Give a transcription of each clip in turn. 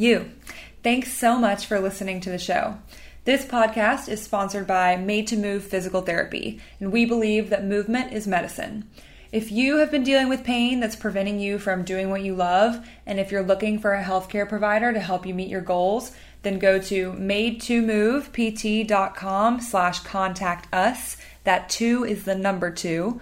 You. Thanks so much for listening to the show. This podcast is sponsored by Made to Move Physical Therapy, and we believe that movement is medicine. If you have been dealing with pain that's preventing you from doing what you love, and if you're looking for a healthcare provider to help you meet your goals, then go to made2movept.com slash contact us. That two is the number two.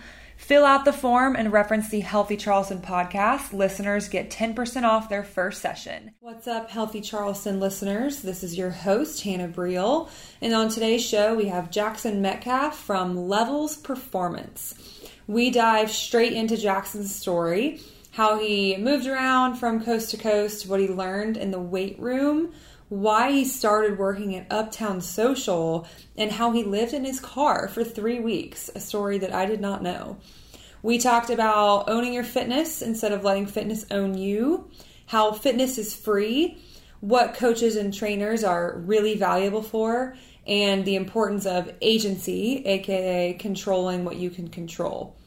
Fill out the form and reference the Healthy Charleston podcast. Listeners get 10% off their first session. What's up, Healthy Charleston listeners? This is your host, Hannah Briel. And on today's show, we have Jackson Metcalf from Levels Performance. We dive straight into Jackson's story, how he moved around from coast to coast, what he learned in the weight room, why he started working at Uptown Social, and how he lived in his car for three weeks, a story that I did not know. We talked about owning your fitness instead of letting fitness own you, how fitness is free, what coaches and trainers are really valuable for, and the importance of agency, aka controlling what you can control.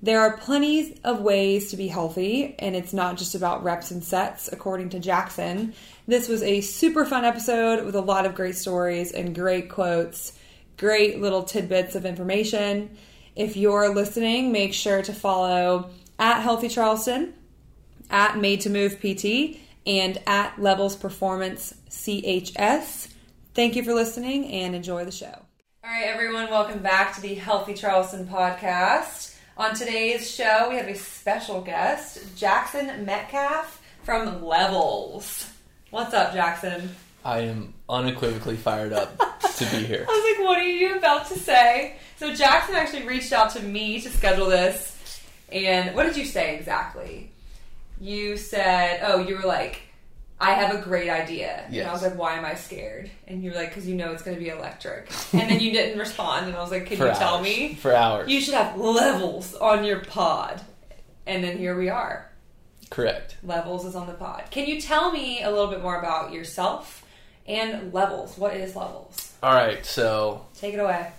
There are plenty of ways to be healthy, and it's not just about reps and sets, according to Jackson. This was a super fun episode with a lot of great stories and great quotes, great little tidbits of information. If you're listening, make sure to follow at Healthy Charleston, at Made to Move PT, and at Levels Performance CHS. Thank you for listening and enjoy the show. All right, everyone, welcome back to the Healthy Charleston podcast. On today's show, we have a special guest, Jackson Metcalf from Levels. What's up, Jackson? I am unequivocally fired up to be here. I was like, what are you about to say? So Jackson actually reached out to me to schedule this. And what did you say exactly? You said, oh, you were like, I have a great idea. And I was like, why am I scared? And you were like, because you know it's going to be electric. And then you didn't respond. And I was like, can For you tell me? For hours. You should have levels on your pod. And then here we are. Correct. Levels is on the pod. Can you tell me a little bit more about yourself and levels? What is levels? All right, so Take it away.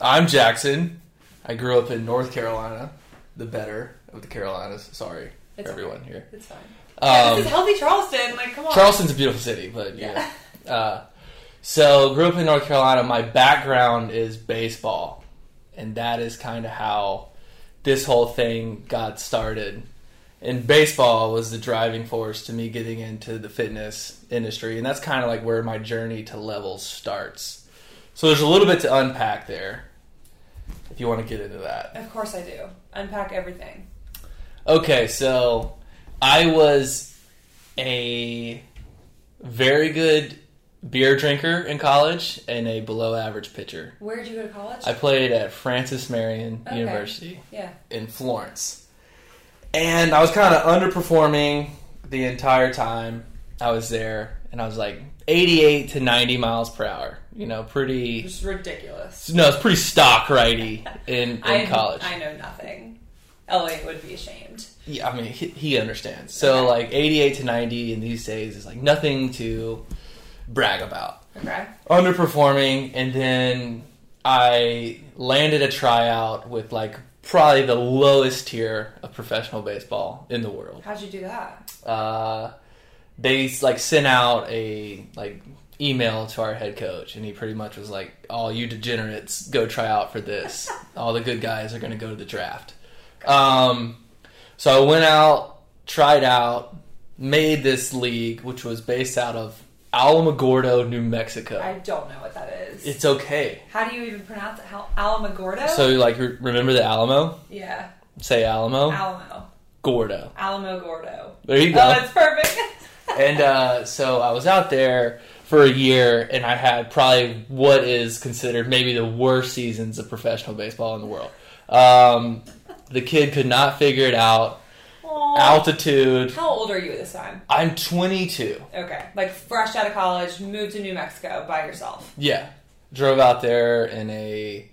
I'm Jackson. I grew up in North Carolina, the better of the Carolinas. Sorry, It's for everyone here. It's fine. Yeah, Um, this is healthy Charleston. Like, come on. Charleston's a beautiful city, but yeah. Uh, so grew up in North Carolina. My background is baseball, and that is kind of how this whole thing got started. And baseball was the driving force to me getting into the fitness industry, and that's kind of like where my journey to levels starts. So there's a little bit to unpack there, if you want to get into that. Of course I do. Unpack everything. Okay, so I was a very good beer drinker in college and a below average pitcher. Where did you go to college? I played at Francis Marion Okay. University yeah. in Florence. And I was kind of underperforming the entire time I was there, and I was like 88 to 90 miles per hour. You know, pretty. Just ridiculous. No, it's pretty stock righty in, in I, college. I know nothing. Elliot would be ashamed. Yeah, I mean, he, he understands. So, Okay. like, 88 to 90 in these days is like nothing to brag about. Okay. Underperforming, and then I landed a tryout with like probably the lowest tier of professional baseball in the world. How'd you do that? Uh, they like sent out a like email to our head coach, and he pretty much was like, "All you degenerates, go try out for this. All the good guys are going to go to the draft." Um, so I went out, tried out, made this league, which was based out of Alamogordo, New Mexico. I don't know what that is. it's okay. How do you even pronounce it? Alamogordo? So, like, re- remember the Alamo? yeah, Say Alamo. Alamo. Gordo. Alamo Gordo. There you go. Oh, that's perfect. and uh, so I was out there for a year, and I had probably what is considered maybe the worst seasons of professional baseball in the world. Um, the kid could not figure it out. Aw. Altitude. How old are you at this time? I'm 22. Okay, like fresh out of college, moved to New Mexico by yourself. Yeah, drove out there in a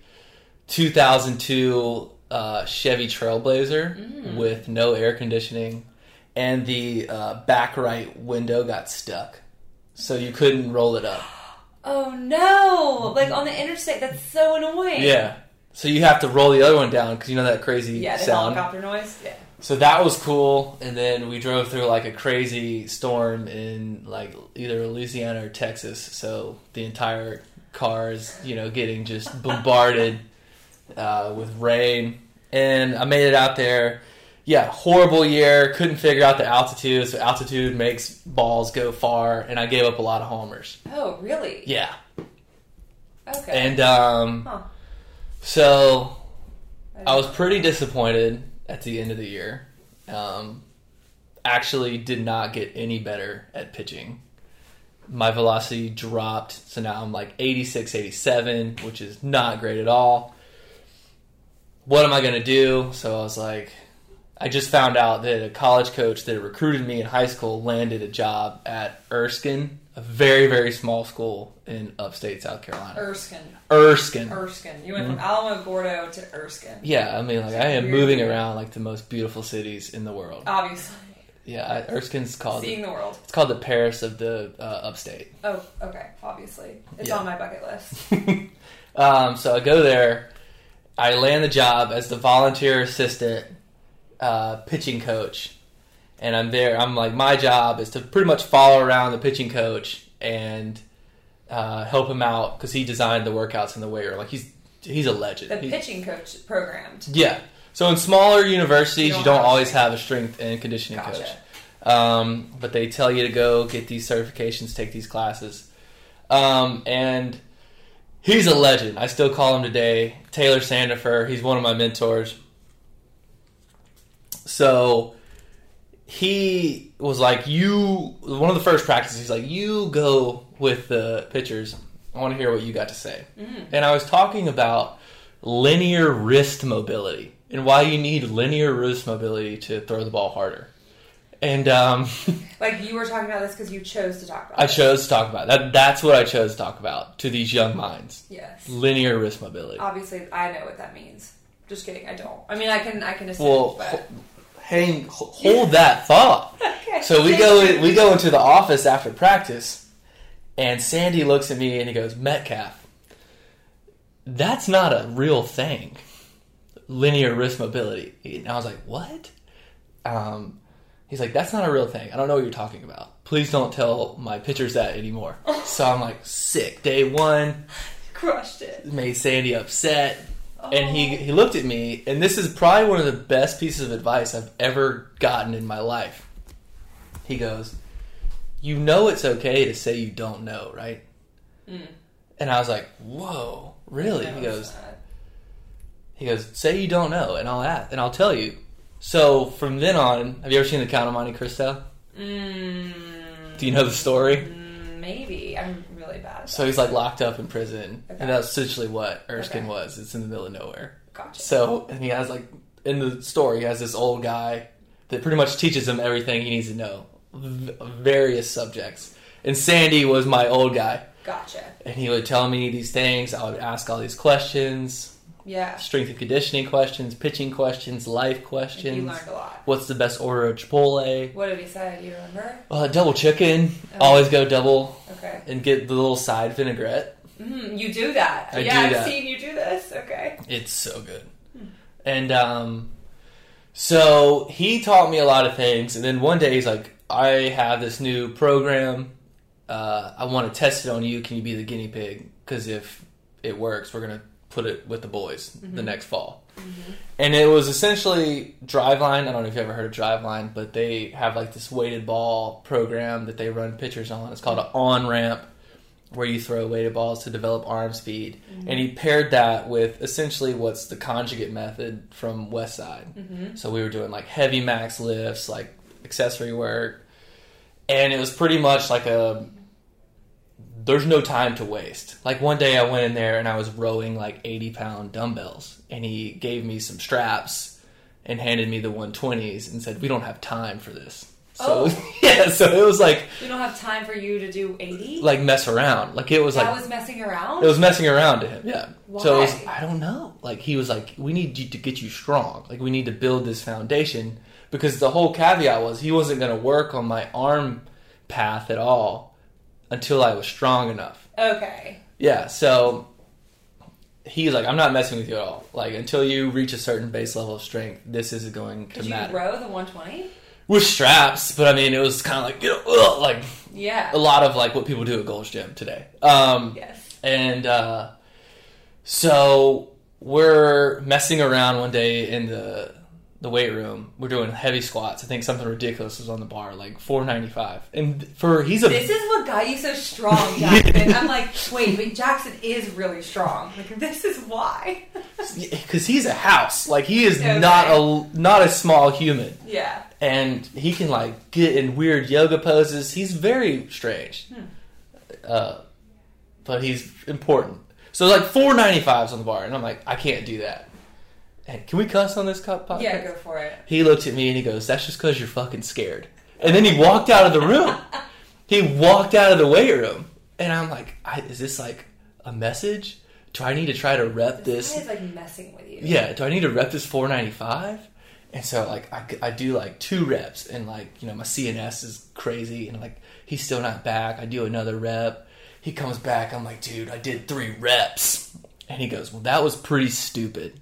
2002 uh, Chevy Trailblazer with no air conditioning, and the uh, back right window got stuck, so you couldn't roll it up. Oh no! Like on the interstate, that's so annoying. Yeah. So you have to roll the other one down because you know that crazy Yeah, the sound. helicopter noise. Yeah. So that was cool. And then we drove through like a crazy storm in like either Louisiana or Texas. So the entire car is, you know, getting just bombarded uh, with rain. And I made it out there. Yeah, horrible year. Couldn't figure out the altitude. So altitude makes balls go far. And I gave up a lot of homers. Oh, really? Yeah. Okay. And um, Huh. So I was pretty disappointed at the end of the year. Um, actually, did not get any better at pitching. My velocity dropped, so now I'm like 86, 87, which is not great at all. What am I going to do? So I was like, I just found out that a college coach that recruited me in high school landed a job at Erskine, a very, very small school in upstate South Carolina. Erskine. Erskine. Erskine. You went Mm-hmm. from Alamo Gordo to Erskine. Yeah, I mean, like I am moving around like the most beautiful cities in the world. Obviously, Yeah, I- Erskine's called seeing the world. it's called the Paris of the uh, upstate. Oh, okay. Obviously, it's Yeah. on my bucket list. um, so I go there, I land the job as the volunteer assistant uh, pitching coach, and I'm there. I'm like, my job is to pretty much follow around the pitching coach and uh, help him out because he designed the workouts in the weight room. Like he's he's a legend. The He's- pitching coach programmed. Yeah. So in smaller universities, You you don't don't, have always strength- have a strength and conditioning Gotcha. coach. Um, but they tell you to go get these certifications, take these classes. Um, and he's a legend. I still call him today. Taylor Sandifer. He's one of my mentors. So he was like, "You." One of the first practices, he's like, "You go with the pitchers. I want to hear what you got to say." And I was talking about linear wrist mobility and why you need linear wrist mobility to throw the ball harder. And um, Like you were talking about this because you chose to talk about. I it. chose to talk about that. That's what I chose to talk about to these young minds: Yes. linear wrist mobility. Obviously, I know what that means. Just kidding. I don't. I mean, I can. I can assume. Well, but... hang, hold that thought. okay. So we go we go into the office after practice, and Sandy looks at me and he goes, "Metcalf, that's not a real thing. Linear wrist mobility." And I was like, "What?" Um, he's like, "That's not a real thing. I don't know what you're talking about. Please don't tell my pitchers that anymore." so I'm like, "Sick." Day one crushed it. made Sandy upset. And he, he looked at me, and this is probably one of the best pieces of advice I've ever gotten in my life. He goes, You know it's okay to say you don't know, right? Mm. And I was like, Whoa, really? He goes, not. He goes, Say you don't know, and I'll ask, and I'll tell you. So from then on, have you ever seen The Count of Monte Cristo? Mm, Do you know the story? mm, maybe. I'm really bad. So he's like locked up in prison, Okay. and that's essentially what Erskine Okay. was. It's in the middle of nowhere. Gotcha. So, and he has like in the story, he has this old guy that pretty much teaches him everything he needs to know, v- various subjects. And Sandy was my old guy, Gotcha. and he would tell me these things. I would ask all these questions, Yeah. strength and conditioning questions, pitching questions, life questions. You learned a lot. What's the best order of Chipotle? What did he say? Do you remember? Uh, double chicken. Oh. Always go double Okay. and get the little side vinaigrette. Mm, you do that. I yeah, do I've that. seen you do this. Okay. It's so good. And um, so he taught me a lot of things. And then one day he's like, I have this new program. Uh, I want to test it on you. Can you be the guinea pig? Because if it works, we're going to put it with the boys the mm-hmm. next fall. Mm-hmm. And it was essentially Driveline. I don't know if you ever heard of Driveline, but they have like this weighted ball program that they run pitchers on. It's called an on ramp where you throw weighted balls to develop arm speed. Mm-hmm. And he paired that with essentially what's the conjugate method from Westside. So we were doing like heavy max lifts, like accessory work. And it was pretty much like a there's no time to waste. Like one day I went in there and I was rowing like 80 pound dumbbells and he gave me some straps and handed me the 120s and said, We don't have time for this. So, Oh. yeah, so it was like, We don't have time for you to do 80? like mess around. Like it was that like, was messing around? it was messing around to him, yeah. Why? So it was, I don't know. Like he was like, we need you to get you strong. Like we need to build this foundation because the whole caveat was he wasn't going to work on my arm path at all until I was strong enough. okay. Yeah. So he's like, I'm not messing with you at all. Like until you reach a certain base level of strength, this is going to Could you row the 120? With straps, but I mean, it was kind of like you know, ugh, like Yeah. a lot of like what people do at Gold's Gym today. Um, Yes. and uh, so we're messing around one day in the the weight room. We're doing heavy squats. I think something ridiculous was on the bar, like 495. And for he's a This is what got you so strong, Jackson. I'm like, wait, but Jackson is really strong. Like, this is why. because he's a house. Like he is Okay. not a not a small human, Yeah. and he can like get in weird yoga poses. He's very strange, Hmm. uh, but he's important. So like 495s on the bar, and I'm like, I can't do that. And can we cuss on this cup podcast? Yeah, go for it. He looked at me and he goes, "That's just because you're fucking scared." And then he walked out of the room. he walked out of the weight room, and I'm like, I, "Is this like a message? Do I need to try to rep This this? is like messing with you. Yeah, do I need to rep this 495?" And so like I, I do like two reps, and like you know my CNS is crazy, and like he's still not back. I do another rep. He comes back. I'm like, dude, I did three reps, and he goes, "Well, that was pretty stupid."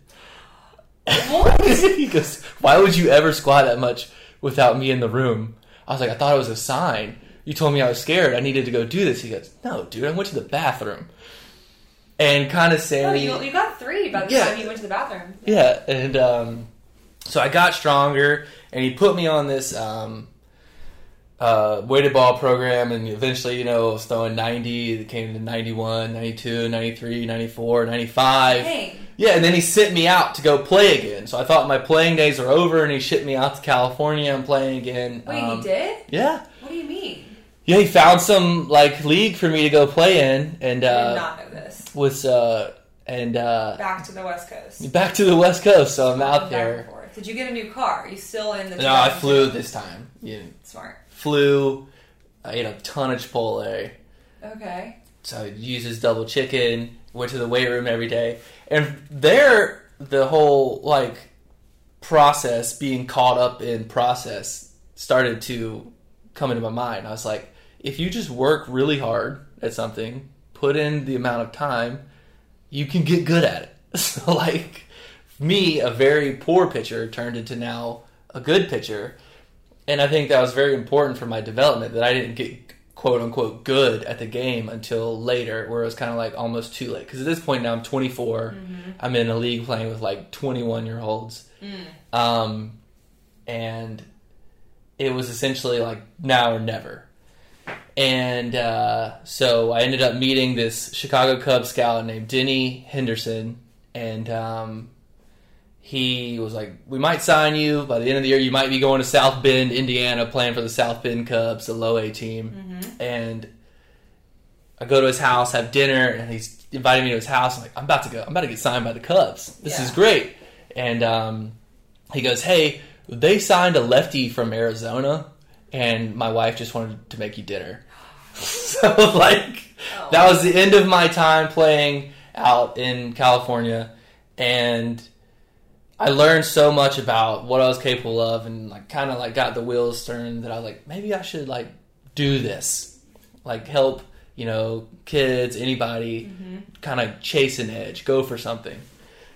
What? he goes, "Why would you ever squat that much without me in the room?" I was like, "I thought it was a sign. You told me I was scared. I needed to go do this." He goes, "No, dude, I went to the bathroom." And kind of saying, you, you got three by the Yeah. time you went to the bathroom. yeah, and um, so I got stronger, and he put me on this um, uh, weighted ball program, and eventually, you know, I was throwing 90, it came to 91, 92, 93, 94, 95. Dang. Yeah, and then he sent me out to go play again. So I thought my playing days are over, and he shipped me out to California and playing again. Wait, Um, he did? Yeah, What do you mean? yeah. He found some like league for me to go play in, and I did uh, not know this. was uh, and uh, Back to the West Coast. back to the West Coast. So I'm out there. Did you get a new car? Are you still in the No, I 2002? flew this time. Yeah, Smart. flew. I ate a ton of Chipotle. Okay. So I used his double chicken. Went to the weight room every day, and there the whole like process, being caught up in process, started to come into my mind. I was like, if you just work really hard at something, put in the amount of time, you can get good at it. So like me, a very poor pitcher turned into now a good pitcher. And I think that was very important for my development that I didn't get quote unquote good at the game until later, where it was kind of like almost too late. Because at this point now I'm 24, I'm in a league playing with like 21 year olds, um, and it was essentially like now or never. And uh, so I ended up meeting this Chicago Cubs scout named Denny Henderson, and um, he was like, "We might sign you by the end of the year. You might be going to South Bend, Indiana, playing for the South Bend Cubs, the low A team." And I go to his house, have dinner, and he's inviting me to his house. I'm like, "I'm about to go. I'm about to get signed by the Cubs. This is great." And um, he goes, "Hey, they signed a lefty from Arizona, and my wife just wanted to make you dinner." so like, Oh. that was the end of my time playing out in California, and I learned so much about what I was capable of, and like kind of like got the wheels turned that I was like, maybe I should like do this, like help you know kids, anybody, mm-hmm. kind of chase an edge, go for something.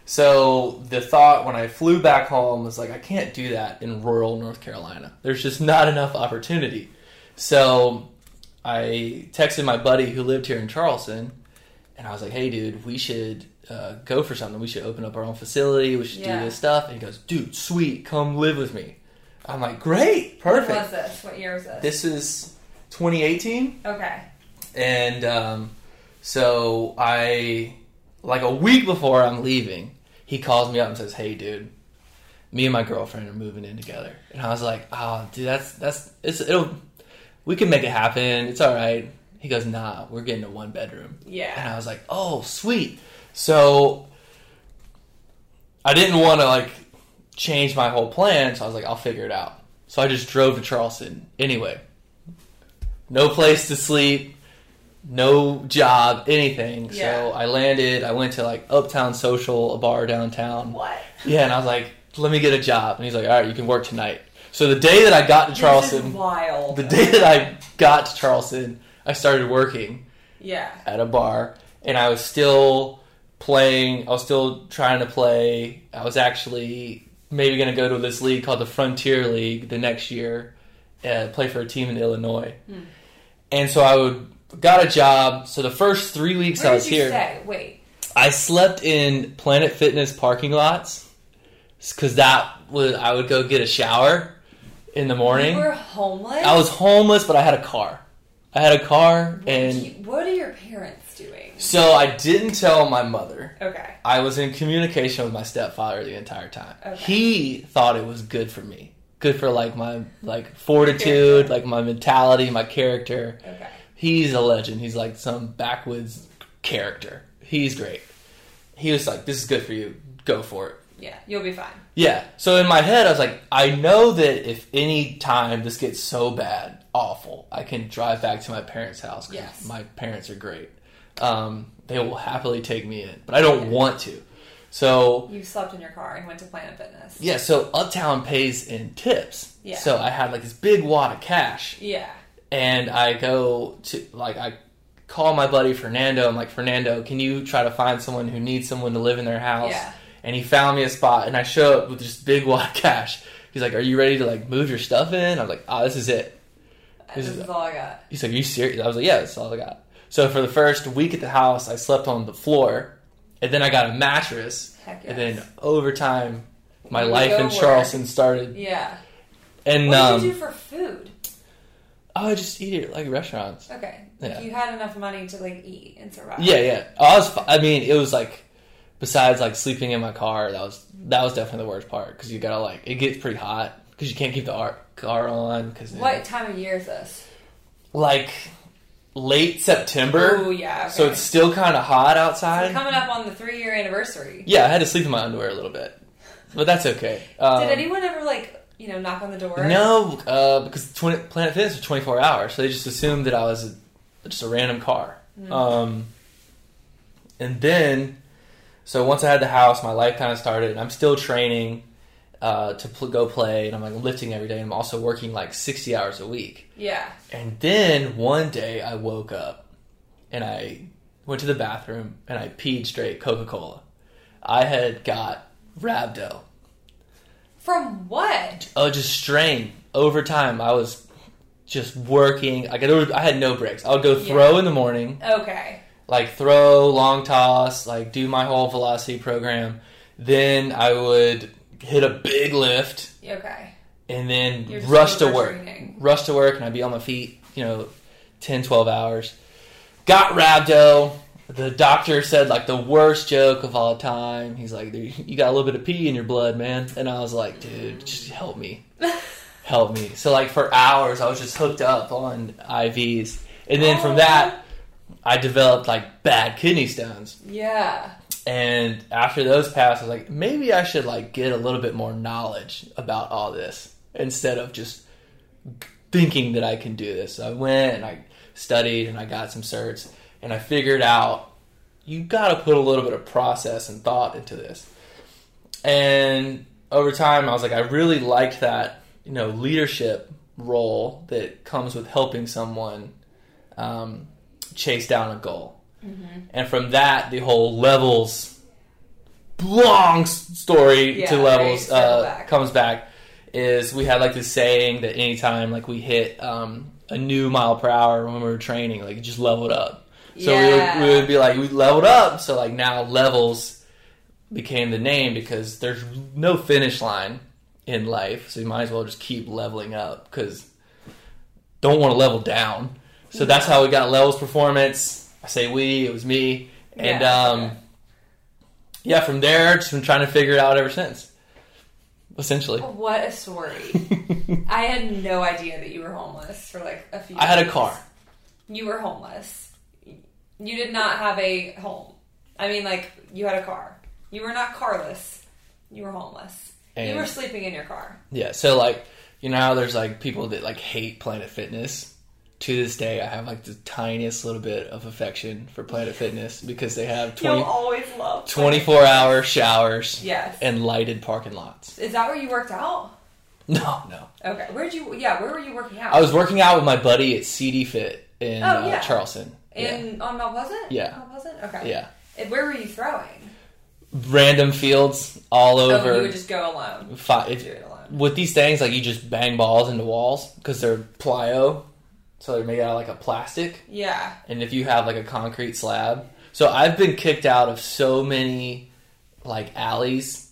So the thought when I flew back home was like, I can't do that in rural North Carolina. There's just not enough opportunity. So I texted my buddy who lived here in Charleston, and I was like, "Hey, dude, we should uh, go for something. We should open up our own facility. We should Yeah. do this stuff." And he goes, "Dude, sweet, come live with me." I'm like, "Great, perfect." When was this? What year was this? This is 2018, Okay. and um, so I, like a week before I'm leaving, he calls me up and says, "Hey, dude." Me and my girlfriend are moving in together, and I was like, "Oh, dude, that's that's it's it'll we can make it happen. It's all right." He goes, "Nah, we're getting a one bedroom." Yeah. And I was like, "Oh, sweet." So I didn't want to like change my whole plan, so I was like, "I'll figure it out." So I just drove to Charleston anyway. No place to sleep, no job, anything. Yeah. So I landed. I went to like Uptown Social, a bar downtown. What? Yeah, and I was like, "Let me get a job." And he's like, "All right, you can work tonight." So the day that I got to Charleston, wild. the day that I got to Charleston, I started working Yeah. at a bar, and I was still playing. I was still trying to play. I was actually maybe going to go to this league called the Frontier League the next year, and play for a team in Illinois. Hmm. And so I would got a job. So the first three weeks Where I did was you here, stay? Wait. I slept in Planet Fitness parking lots because that was I would go get a shower in the morning. You were homeless. I was homeless, but I had a car. I had a car, and you- what are your parents doing? So I didn't tell my mother. Okay. I was in communication with my stepfather the entire time. Okay. He thought it was good for me, good for like my like fortitude, like my mentality, my character. Okay. He's a legend. He's like some backwoods character. He's great. He was like, "This is good for you. Go for it." Yeah, you'll be fine. Yeah. So in my head, I was like, I know that if any time this gets so bad, awful, I can drive back to my parents' house. Yes. My parents are great. Um, they will happily take me in, but I don't Yeah. want to. So You slept in your car and went to Planet Fitness. yeah. So Uptown pays in tips. Yeah. So I had like this big wad of cash, Yeah. and I go to like I call my buddy Fernando. I'm like, Fernando, can you try to find someone who needs someone to live in their house? Yeah. And he found me a spot, and I show up with this big wad of cash. He's like, "Are you ready to like move your stuff in?" I'm like, "Ah, this is it." This This is- is all I got. He's like, "Are you serious?" I was like, "Yeah, that's all I got." So for the first week at the house, I slept on the floor, and then I got a mattress, Heck and then over time, my You life in work. Charleston started. Yeah. And What um, did you do for food? oh, I just eat it like restaurants. Okay. Yeah. If you had enough money to like eat and survive. Yeah, yeah. I was. I mean, it was like besides like sleeping in my car, that was that was definitely the worst part because you gotta like it gets pretty hot because you can't keep the car on because What time of year is this? like late September, Oh yeah. Okay. so it's still kind of hot So outside. coming up on the three year anniversary. yeah, I had to sleep in my underwear a little bit, but that's okay. Um, Did anyone ever like you know knock on the door? No, uh, because 20, Planet Fitness was twenty four hours, so they just assumed that I was a, just a random car. Mm. Um, and then, so once I had the house, my life kind of started. And I'm still training uh, to pl- go play, and I'm like lifting every day. and I'm also working like sixty hours a week. Yeah. And then one day I woke up and I went to the bathroom and I peed straight Coca Cola. I had got rhabdo. From what? Oh, just strain over time. I was just working. I, don't- I had no breaks. I would go throw in the morning, Okay. like throw, long toss, like do my whole velocity program. Then I would hit a big lift Okay. and then You're rush to work. overtraining. Rush to work and I'd be on my feet, you know, 10, 12 hours. Got rhabdo. The doctor said like the worst joke of all time. He's like, "Dude, you got a little bit of pee in your blood, man. And I was like, dude, just help me. help me. So like for hours I was just hooked up on IVs. And then from Oh. that I developed like bad kidney stones. Yeah. And after those passed, I was like, maybe I should like get a little bit more knowledge about all this instead of just thinking that I can do this. So I went and I studied and I got some certs and I figured out you got to put a little bit of process and thought into this. And over time, I was like, I really liked that you know leadership role that comes with helping someone um, chase down a goal. And from that, the whole levels, long story Yeah, to levels circle uh, back. comes back. Is we had like this saying that anytime like we hit um, a new mile per hour when we were training, like it just leveled up. So we, would, we would be like, we leveled up. So like now levels became the name because there's no finish line in life. So you might as well just keep leveling up because don't want to level down. So that's how we got levels performance. I say we, it was me. And Yeah, um, yeah, from there, just been trying to figure it out ever since. Essentially. What a story. I had no idea that you were homeless for like a few I had a car. You were homeless. You did not have a home. I mean, like, you had a car. You were not carless. You were homeless. you were sleeping in your car. Yeah, so like you know how there's like people that like hate Planet Fitness. To this day, I have like the tiniest little bit of affection for Planet Fitness because they have 20, You'll always love 24 hour showers Yes. and lighted parking lots. Is that where you worked out? No, no. Okay. Where'd you, yeah, where were you working out? I was working out with my buddy at CD Fit in Oh, uh, yeah. Charleston. yeah. in, on Mount Pleasant? Yeah. Mount Pleasant? Okay. yeah, And where were you throwing? random fields all Oh, over. you would just go alone. Fi- Do if- it alone. with these things, like you just bang balls into walls because they're plyo, so they're made out of like a plastic. Yeah. and if you have like a concrete slab. So I've been kicked out of so many like alleys,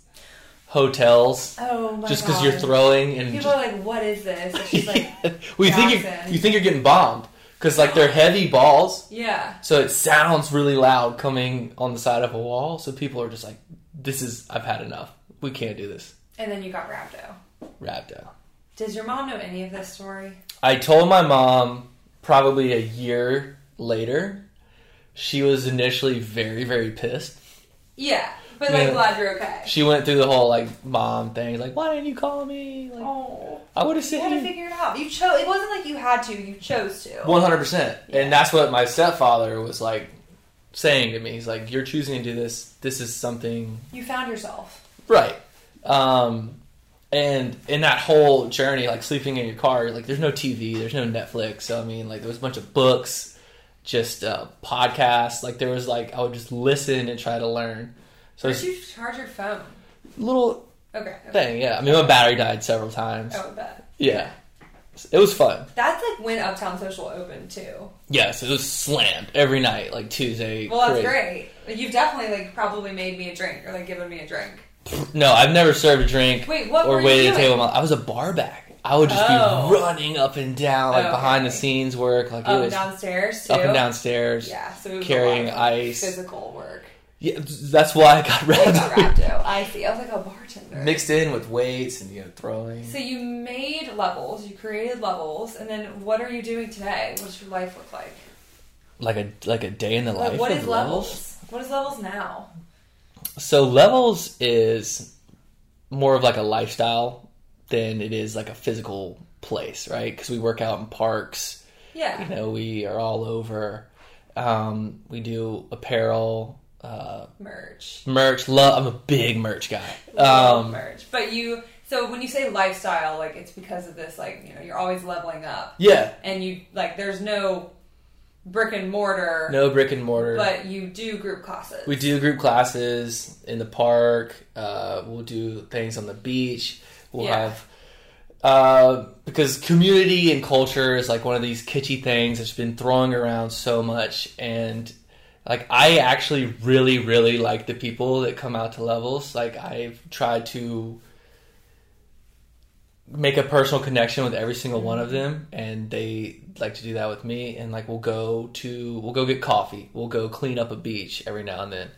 hotels, Oh my god. just because you're throwing and People are like, what is this? It's just like, you think you Jackson. you think you're getting bombed because like they're heavy balls, yeah. so it sounds really loud coming on the side of a wall. So people are just like, "This is I've had enough. We can't do this." And then you got rhabdo. Rhabdo. Does your mom know any of this story? I told my mom probably a year later. She was initially very very pissed. Yeah. But like, Yeah. glad you're okay. She went through the whole like mom thing, like why didn't you call me? Like Oh. I would have You sent had to you. figure it out. You chose. It wasn't like you had to. You chose to. One hundred percent, and that's what my stepfather was like saying to me. He's like, "You're choosing to do this. This is something You found yourself. right." Um, and in that whole journey, like sleeping in your car, like there's no TV, there's no Netflix. So I mean, like there was a bunch of books, just uh, podcasts. Like there was like I would just listen and try to learn. So Where'd you charge your phone? little Okay. okay. thing, yeah. I mean, my battery died several times. Oh, I bet. Yeah, it was fun. That's like when Uptown Social opened too. Yes, it was slammed every night, like Tuesday. Well, that's crazy. great. You've definitely like probably made me a drink or like given me a drink. No, I've never served a drink Wait, what or were you waited at a doing? table. I was a bar back. I would just Oh. be running up and down, like Oh, behind the scenes work, like Up it and was downstairs too. up and downstairs. Yeah, so it was carrying a lot of, ice. physical work. Yeah, that's why I got You wrapped. rhabdo. I see. I was like a bartender. Mixed in with weights and you know throwing. So you made levels, you created levels, and then what are you doing today? What's your life look like? Like a like a day in the life Like, what of is levels? What is levels now? So levels is more of like a lifestyle than it is like a physical place, right? Because we work out in parks. Yeah. You know, we are all over. Um, we do apparel, uh, Merch. merch. Love. I'm a big merch guy. Love Um, merch. But you so when you say lifestyle, like it's because of this, like, you know, you're always leveling up. yeah. And you like there's no brick and mortar No brick and mortar. but you do group classes. we do group classes in the park. Uh, we'll do things on the beach. We'll Yeah. have uh, because community and culture is like one of these kitschy things that's been throwing around so much, and like I actually really really like the people that come out to levels. Like I've tried to make a personal connection with every single one of them and they like to do that with me and like we'll go to we'll go get coffee. We'll go clean up a beach every now and then.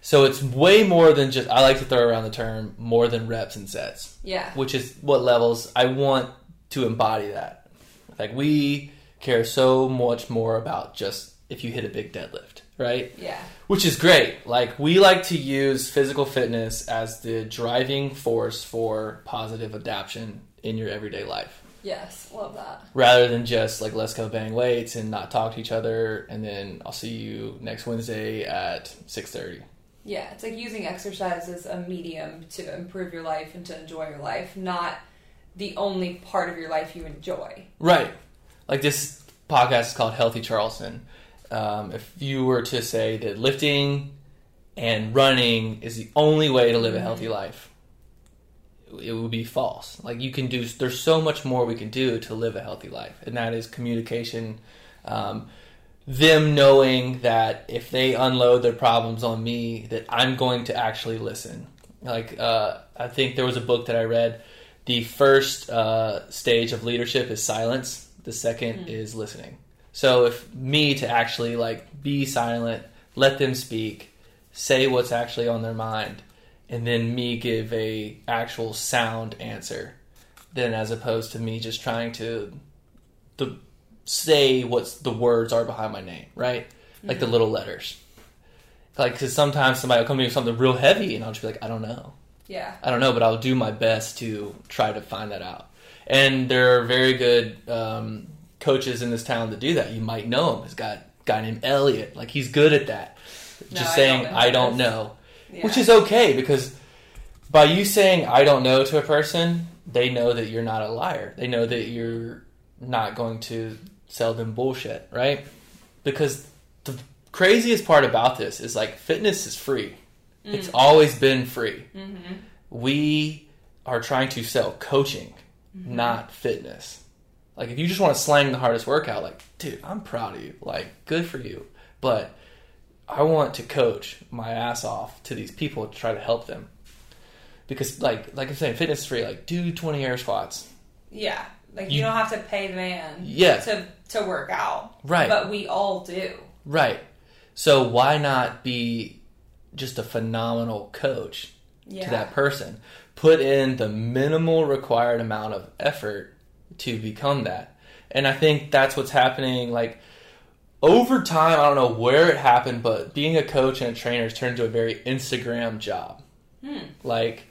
So it's way more than just i like to throw around the term more than reps and sets. Yeah. which is what levels i want to embody that. Like we care so much more about just if you hit a big deadlift right? Yeah. Which is great. Like we like to use physical fitness as the driving force for positive adaptation in your everyday life, Yes. Love that. rather than just like let's go bang weights and not talk to each other, and then I'll see you next Wednesday at six thirty. Yeah, it's like using exercise as a medium to improve your life and to enjoy your life, not the only part of your life you enjoy. Right. Like this podcast is called Healthy Charleston. Um, if you were to say that lifting and running is the only way to live a healthy life, it would be false. Like you can do, there's so much more we can do to live a healthy life, and that is communication, um, them knowing that if they unload their problems on me, that I'm going to actually listen. Like uh, I think there was a book that I read. The first uh, stage of leadership is silence. The second is listening. So if me to actually like be silent, let them speak, say what's actually on their mind, and then me give a actual sound answer, then as opposed to me just trying to the say what's the words are behind my name, right? Like the little letters. Like, because sometimes somebody will come to me with something real heavy, and I'll just be like, I don't know. Yeah. I don't know, but I'll do my best to try to find that out. And there are very good um, coaches in this town that do that. You might know him. There's got a guy named Elliot. Like he's good at that. No, Just I saying, don't I don't know, Yeah. which is okay because by you saying I don't know to a person, they know that you're not a liar. They know that you're not going to sell them bullshit, right? Because the craziest part about this is like fitness is free. Mm. It's always been free. Mm-hmm. We are trying to sell coaching, mm-hmm. not fitness. Like if you just want to slang the hardest workout, like, dude, I'm proud of you. Like, good for you. But I want to coach my ass off to these people to try to help them. Because like like I'm saying, fitness is free. Like do 20 air squats. Yeah. Like you, You- don't have to pay the man Yeah. to to work out. Right. But we all do. Right. So why not be just a phenomenal coach Yeah. to that person? Put in the minimal required amount of effort to become that. And I think that's what's happening like over time, I don't know where it happened, but being a coach and a trainer has turned into a very Instagram job. Hmm. Like,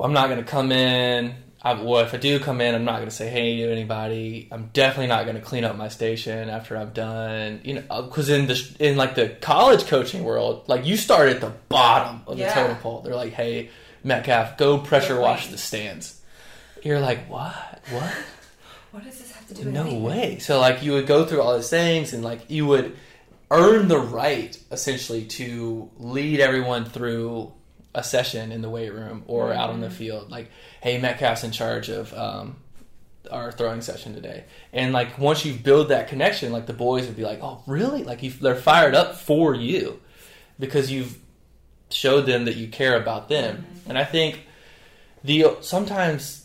I'm not going to come in. I, well, if I do come in, I'm not going to say hey to anybody. I'm definitely not going to clean up my station after I'm done. You know, uh, because in the in like the college coaching world, like you start at the bottom of the totem pole. They're like, hey, Metcalf, go pressure wash the stands. You're like, what? What? What does this have to do with No anything? way. So like you would go through all these things and like you would earn the right essentially to lead everyone through a session in the weight room or out on the field. Like, hey, Metcalf's in charge of um, our throwing session today. And like once you build that connection, like the boys would be like, oh, really? Like you, they're fired up for you because you've showed them that you care about them. And I think the sometimes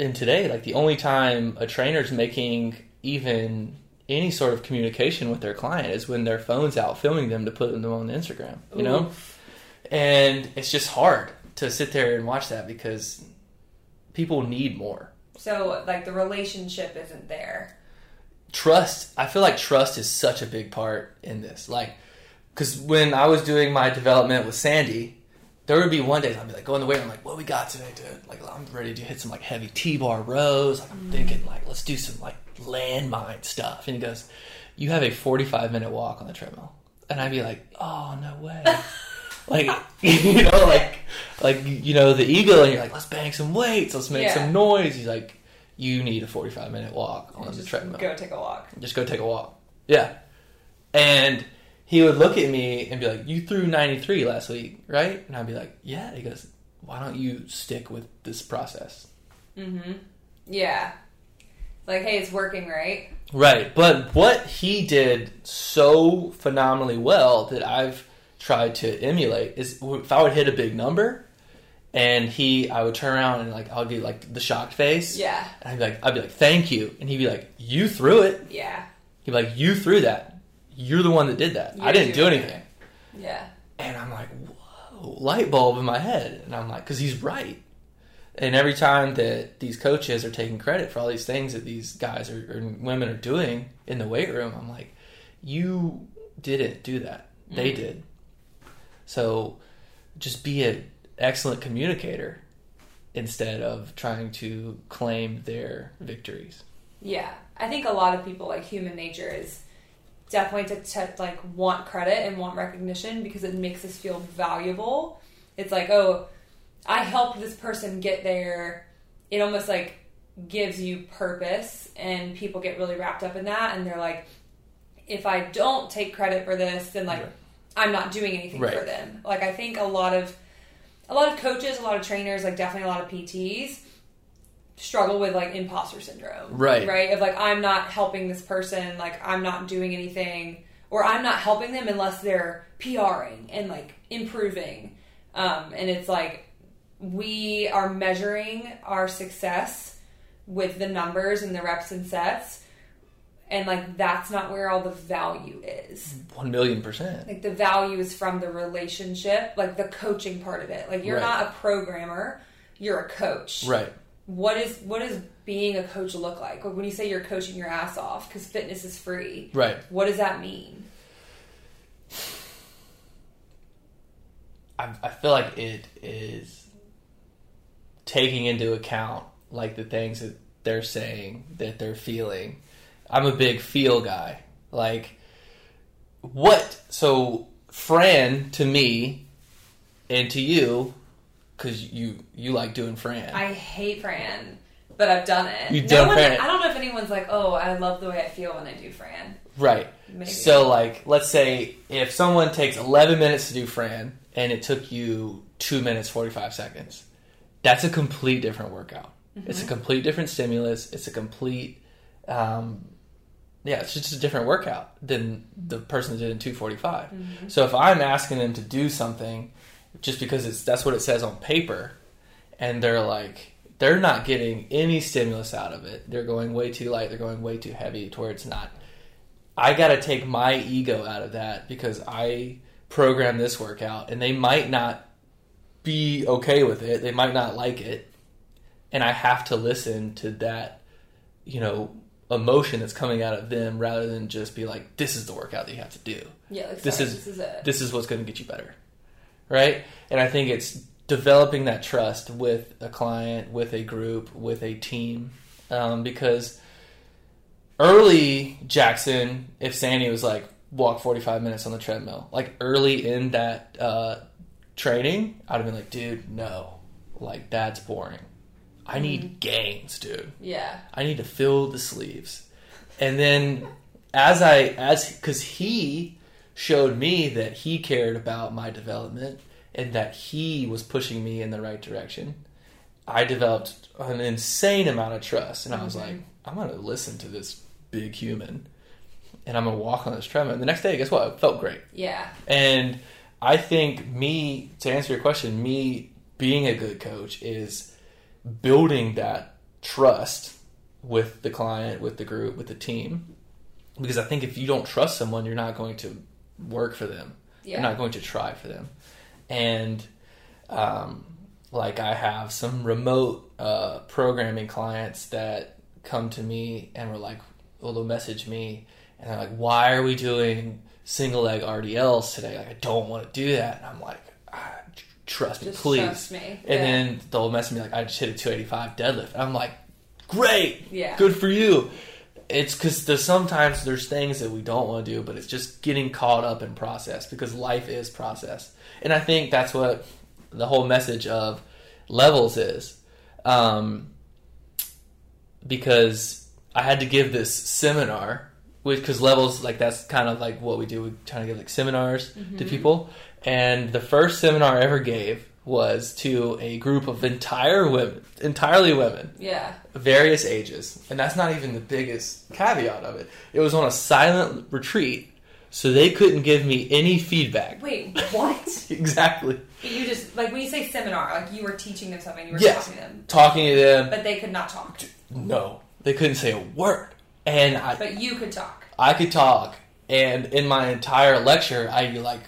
in today, like the only time a trainer's making even any sort of communication with their client is when their phone's out filming them to put them on Instagram, you know? And it's just hard to sit there and watch that because people need more. So like the relationship isn't there. Trust, I feel like trust is such a big part in this. Like, because when I was doing my development with Sandy, there would be one day I'd be like, go in the weight room, like, what we got today, dude? Like, I'm ready to hit some like heavy T bar rows. Like, I'm mm-hmm. thinking, like, let's do some like landmine stuff. And he goes, you have a 45 minute walk on the treadmill. And I'd be like, oh, no way. like, you know, like, like, you know, the ego, and you're like, let's bang some weights, let's make Yeah. some noise. He's like, you need a 45 minute walk on the treadmill go take a walk. just go take a walk. Yeah. And he would look at me and be like, You threw 93 last week, right? And I'd be like, Yeah. He goes, Why don't you stick with this process? Mm-hmm. Yeah. Like, hey, it's working, right? Right. But what he did so phenomenally well that I've tried to emulate is if I would hit a big number and he, I would turn around and like, I would be like the shocked face. Yeah. And I'd be like, I'd be like, Thank you. And he'd be like, You threw it. Yeah. He'd be like, You threw that. You're the one that did that. I You're didn't do anything. Yeah. And I'm like, whoa, light bulb in my head. And I'm like, because he's right. And every time that these coaches are taking credit for all these things that these guys are, or women are doing in the weight room, I'm like, you didn't do that. They mm-hmm. did. So just be an excellent communicator instead of trying to claim their victories. Yeah. I think a lot of people, like, human nature is definitely to, to like want credit and want recognition because it makes us feel valuable. It's like, oh, I helped this person get there. It almost like gives you purpose, and people get really wrapped up in that, and they're like, if I don't take credit for this, then like Right. I'm not doing anything for them. Like I think a lot of a lot of coaches, a lot of trainers, like definitely a lot of PTs struggle with like imposter syndrome. Right. Right? Of like I'm not helping this person, like I'm not doing anything or I'm not helping them unless they're PRing and like improving. Um, and it's like we are measuring our success with the numbers and the reps and sets. And like that's not where all the value is. One million percent. Like the value is from the relationship, like the coaching part of it. Like you're Right. not a programmer, you're a coach Right. What is what does being a coach look like? Like when you say you're coaching your ass off because fitness is free, Right. what does that mean? I, I feel like it is taking into account like the things that they're saying that they're feeling. I'm a big feel guy. Like what? So Fran to me and to you, because you you like doing Fran. I hate Fran, but I've done it. You've no done one, Fran. I don't know if anyone's like, oh, I love the way I feel when I do Fran. Right. Maybe. So, like, let's say if someone takes 11 minutes to do Fran and it took you 2 minutes 45 seconds, that's a complete different workout. It's a complete different stimulus. It's a complete, um, yeah, it's just a different workout than the person that did in 245. So, if I'm asking them to do something just because it's that's what it says on paper, and they're like, they're not getting any stimulus out of it. They're going way too light. They're going way too heavy to where it's not I got to take my ego out of that because I program this workout and they might not be okay with it. They might not like it. And I have to listen to that, you know, emotion that's coming out of them rather than just be like, this is the workout that you have to do. Yeah, This is- this is it. This is what's going to get you better. Right? And I think it's developing that trust with a client, with a group, with a team. Um, because early Jackson, if Sandy was like walk 45 minutes on the treadmill, like early in that uh, training, I'd have been like, dude, no, like that's boring. I need gains, dude. yeah, I need to fill the sleeves. And then as I as cuz he showed me that he cared about my development and that he was pushing me in the right direction. I developed an insane amount of trust and I was mm-hmm. like, I'm going to listen to this big human and I'm going to walk on this treadmill. And the next day, guess what? It felt great. yeah, And I think me, to answer your question, me being a good coach is building that trust with the client, with the group, with the team. Because I think if you don't trust someone, you're not going to work for them. yeah. You're not going to try for them. And um, like I have some remote uh, programming clients that come to me and were like, well, they'll message me and they're like, why are we doing single leg RDLs today? Like, I don't want to do that. And I'm like, ah, trust me, Just please. trust me. And Yeah. then they'll message me like, I just hit a 285 deadlift. And I'm like, great, Yeah. good for you. It's because there's sometimes there's things that we don't want to do, but it's just getting caught up in process because life is process, and I think that's what the whole message of levels is. Um, because I had to give this seminar, because levels like that's kind of like what we do. We try to give like seminars to people, and the first seminar I ever gave was to a group of entire women, entirely women yeah, various ages, and that's not even the biggest caveat of it. It was on a silent retreat, so they couldn't give me any feedback. Wait, what? Exactly. you just like when you say seminar, like you were teaching them something, you were Yeah. talking to them, Talking to them, but they could not talk. no, they couldn't say a word, and I, But you could talk. I could talk, and in my entire lecture, I like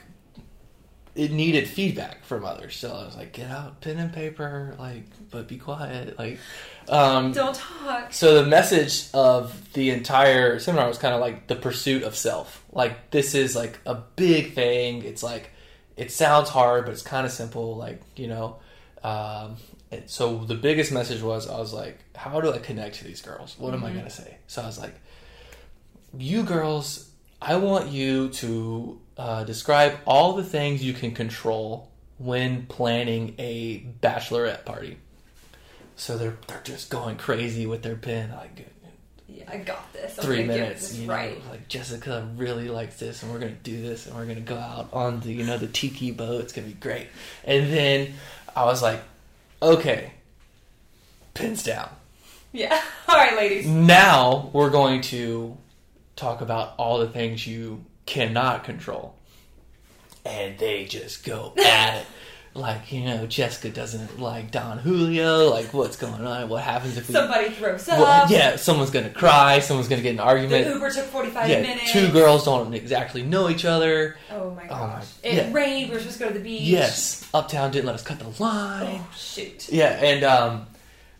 it needed feedback from others. So I was like, get out pen and paper, like, but be quiet, like. Um, Don't talk. So the message of the entire seminar was kind of like the pursuit of self. Like this is like a big thing. It's like it sounds hard, but it's kind of simple. Like you know. Um, and so the biggest message was I was like, how do I connect to these girls? What am I gonna say? So I was like, you girls, I want you to uh, describe all the things you can control when planning a bachelorette party. So they're they're just going crazy with their pen, like Yeah, I got this. I'm three minutes. this You know, right. like Jessica really likes this, and we're gonna do this, and we're gonna go out on the you know the tiki boat. It's gonna be great. And then I was like, okay, pins down. Yeah. All right, ladies. Now we're going to talk about all the things you cannot control. And they just go at it. Like, you know, Jessica doesn't like Don Julio. Like, what's going on? What happens if we. Somebody throws up. Well, yeah, someone's going to cry. Someone's going to get in an The argument. Uber took 45 Yeah, minutes. two girls don't exactly know each other. Oh my Oh gosh. my- it yeah. rained. We were supposed to go to the beach. Yes, Uptown didn't let us cut the line. Oh, shoot. Yeah, and um,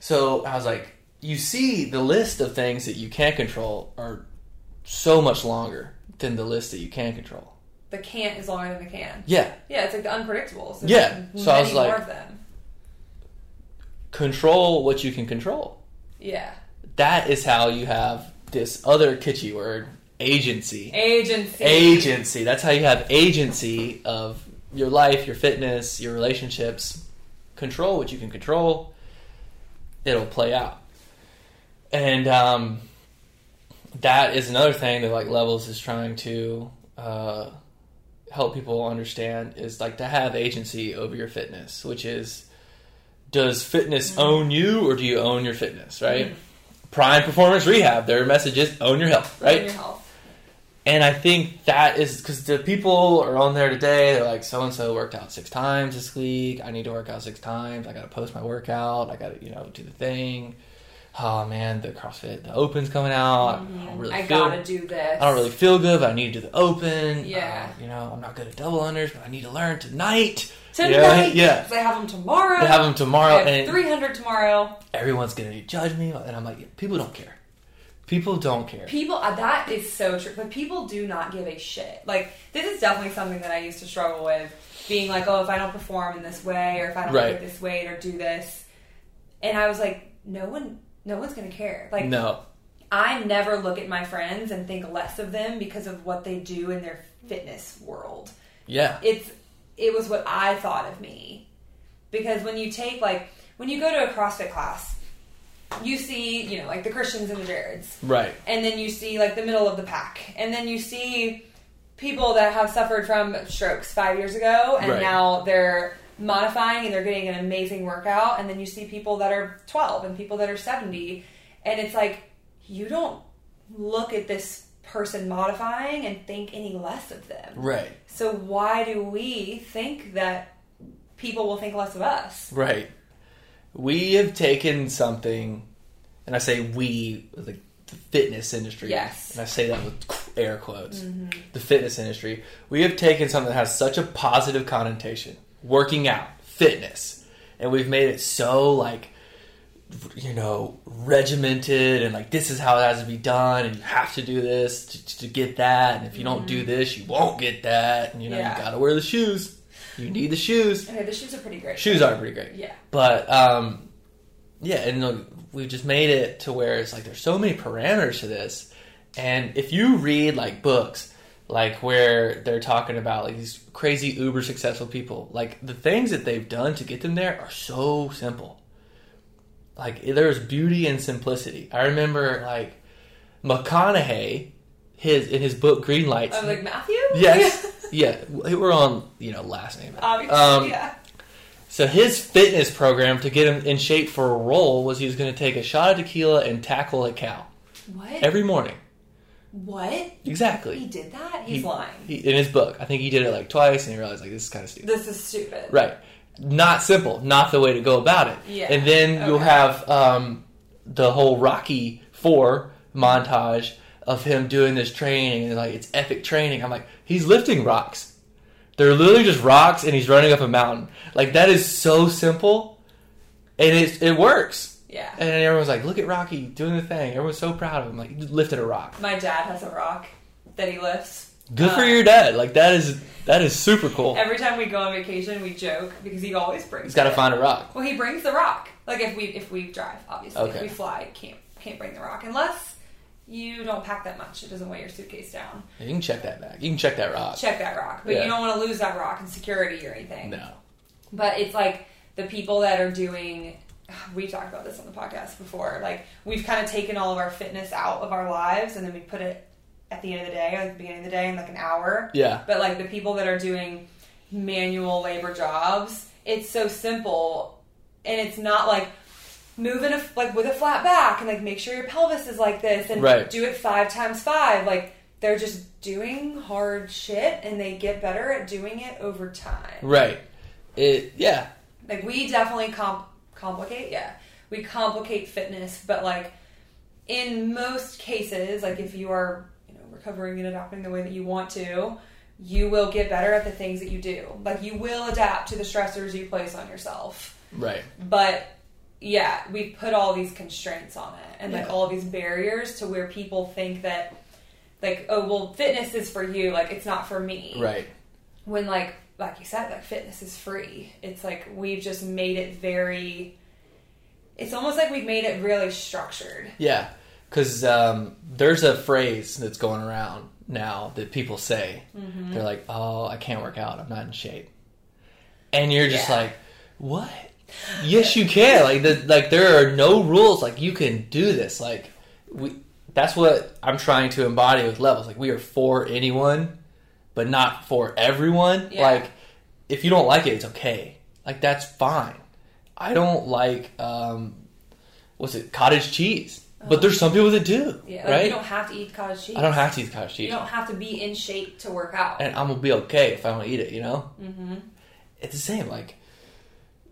so I was like, you see, the list of things that you can't control are so much longer than the list that you can control. The can't is longer than the can. Yeah, Yeah, it's like the unpredictables. There's Yeah, so I was more like- of them. control what you can control. Yeah. That is how you have this other kitschy word, agency. Agency. Agency. That's how you have agency of your life, your fitness, your relationships. Control what you can control. It'll play out. And um, that is another thing that like Levels is trying to uh, help people understand is like to have agency over your fitness, which is does fitness own you or do you own your fitness, right? Prime Performance Rehab, their message is own your health, Own right? Your health. And I think that is because the people are on there today. They're like, so and so worked out six times this week. I need to work out six times. I got to post my workout. I got to, you know, do the thing. Oh man, the CrossFit, the Open's coming out. I don't really I feel. gotta do this. I don't really feel good, but I need to do the Open. Yeah. Uh, you know, I'm not good at double unders, but I need to learn tonight. Tonight. Yeah. Because I have them tomorrow. They have them tomorrow, have and 300 tomorrow. everyone's gonna judge me, and I'm like, people don't care. People don't care. People, uh, that is so true. But people do not give a shit. Like, this is definitely something that I used to struggle with. Being like, oh, if I don't perform in this way, or if I don't Right. get this weight, or do this. And I was like, no one, no one's gonna care. Like, No. I never look at my friends and think less of them because of what they do in their fitness world. Yeah. It's it was what I thought of me. Because when you take like when you go to a CrossFit class, you see, you know, like the Christians and the Jareds. Right. And then you see like the middle of the pack. And then you see people that have suffered from strokes five years ago and Right. now they're modifying and they're getting an amazing workout. And then you see people that are 12 and people that are 70. And it's like, you don't look at this person modifying and think any less of them. Right. So why do we think that people will think less of us? Right. We have taken something, and I say we, like the fitness industry. Yes. And I say that with air quotes. Mm-hmm. The fitness industry. We have taken something that has such a positive connotation working out, fitness, and we've made it so like, you know, regimented and like this is how it has to be done, and you have to do this to, to get that, and if you don't do this, you won't get that, and you know, Yeah. you gotta wear the shoes. You need the shoes. Okay, the shoes are pretty great. Shoes are pretty great. Yeah. But um, yeah, and uh, we just made it to where it's like there's so many parameters to this, and if you read like books, like where they're talking about like these crazy uber successful people, like the things that they've done to get them there are so simple. Like there's beauty and simplicity. I remember like McConaughey, his in his book Green Lights. I'm like Matthew. yes, yeah, we're on you know last name. Obviously, Um, yeah. So his fitness program to get him in shape for a role was he was going to take a shot of tequila and tackle a cow What? every morning. What? Exactly. He did that? He's He- lying. He, in his book, I think he did it like twice, and he realized like this is kind of stupid. This is stupid. Right. Not simple. Not the way to go about it. Yeah, And then you'll have um, the whole Rocky Four montage of him doing this training, and like it's epic training. I'm like, he's lifting rocks. They're literally just rocks, and he's running up a mountain. Like that is so simple, and it it works. Yeah. And everyone's like, look at Rocky doing the thing. Everyone's so proud of him. Like he lifted a rock. My dad has a rock that he lifts. Good for Uh, your dad. Like that is that is super cool. Every time we go on vacation, we joke because he always brings. He's got to find a rock. Well, he brings the rock. Like if we if we drive, obviously. Okay. If we fly, can't can't bring the rock unless you don't pack that much. It doesn't weigh your suitcase down. You can check that bag. You can check that rock. Check that rock, but Yeah. you don't want to lose that rock in security or anything. No. But it's like the people that are doing. We talked about this on the podcast before. Like we've kind of taken all of our fitness out of our lives, and then we put it at the end of the day, or at the beginning of the day, in like an hour. Yeah. But like the people that are doing manual labor jobs, it's so simple, and it's not like moving a like with a flat back and like make sure your pelvis is like this and Right. do it five times five. Like they're just doing hard shit and they get better at doing it over time. Right. It yeah. Like we definitely comp- complicate, yeah. We complicate fitness, but like in most cases, like if you are, you know, recovering and adapting the way that you want to, you will get better at the things that you do. Like you will adapt to the stressors you place on yourself. Right. But yeah, we put all these constraints on it and like all these barriers to where people think that like, oh well fitness is for you, like it's not for me Right. when like like you said like fitness is free it's like we've just made it very it's almost like we've made it really structured Yeah. Because um, there's a phrase that's going around now that people say. Mm-hmm. They're like, "Oh, I can't work out. I'm not in shape," and you're just Yeah. like, "What?" Yes, you can. Like, the, like there are no rules. Like, you can do this. Like, we. That's what I'm trying to embody with levels. Like, we are for anyone, but not for everyone. Yeah. Like, if you don't like it, it's okay. Like, that's fine. I don't like um, what's it cottage cheese, but there's some people that do. yeah like right? you don't have to eat cottage cheese I don't have to eat cottage cheese. you don't have to be in shape to work out and I'm gonna be okay if I don't eat it. You know, mm-hmm. it's the same. Like,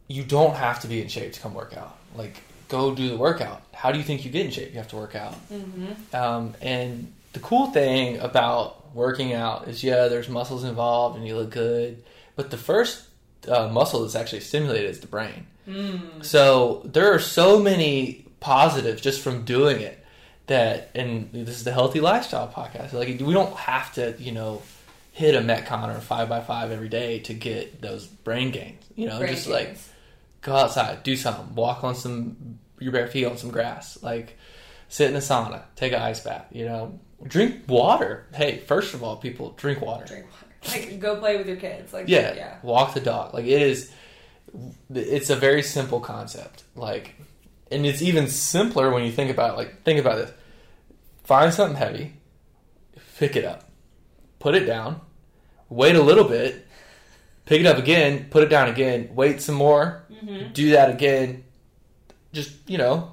you don't have to be in shape to come work out. Like, go do the workout. How do you think you get in shape? You have to work out. Mm-hmm. Um, and the cool thing about working out is, yeah, there's muscles involved and you look good, but the first uh, muscle that's actually stimulated is the brain. Mm. So there are so many positives just from doing it that, and this is the healthy lifestyle podcast. Like we don't have to, you know, hit a metcon or five by five every day to get those brain gains. You know, Brain just like go outside, do something, walk on some your bare feet on some grass, like sit in a sauna, take an ice bath. You know, drink water. Hey, first of all, people drink water. drink water like go play with your kids like Yeah, yeah walk the dog. Like it is, it's a very simple concept. Like, and it's even simpler when you think about it. Like, think about this: find something heavy, pick it up, put it down, wait a little bit, pick it up again, put it down again, wait some more, mm-hmm. do that again. Just you know,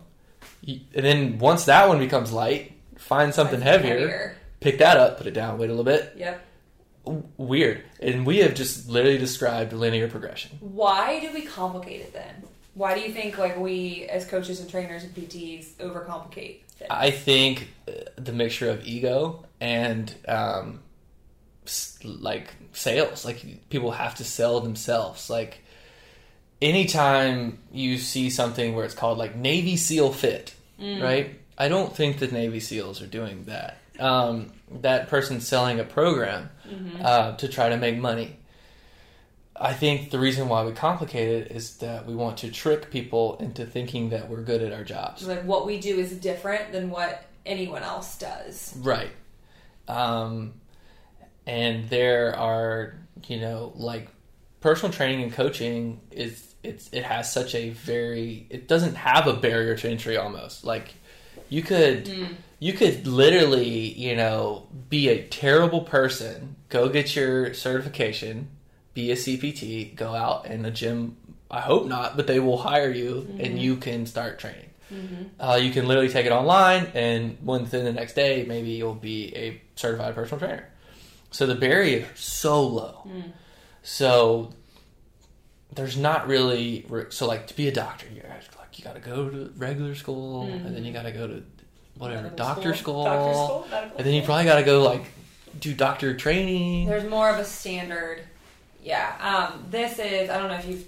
and then once that one becomes light, find something heavier, pick that up, put it down, wait a little bit. yep Weird, and we have just literally described linear progression. why do we complicate it then why do you think like we as coaches and trainers and pts overcomplicate? I think uh, the mixture of ego and um, like sales, like people have to sell themselves. Like anytime you see something where it's called like Navy SEAL Fit, right? I don't think the Navy SEALs are doing that. Um, that person's selling a program uh, to try to make money. I think the reason why we complicate it is that we want to trick people into thinking that we're good at our jobs. like what we do is different than what anyone else does. Right. Um, and there are, you know, like personal training and coaching is it's it has such a very it doesn't have a barrier to entry almost. Like you could hmm. you could literally, you know, be a terrible person, go get your certification, be a CPT, go out in the gym. I hope not, but they will hire you and mm-hmm. you can start training. Mm-hmm. Uh, you can literally take it online, and within the next day, maybe you'll be a certified personal trainer. So the barrier is so low. Mm. So there's not really so like to be a doctor, you have to, got to go to regular school, and then you got to go to whatever Medical doctor school. school, Doctor school, medical and then you probably got to go like do doctor training. There's more of a standard. Yeah. Um, this is, I don't know if you've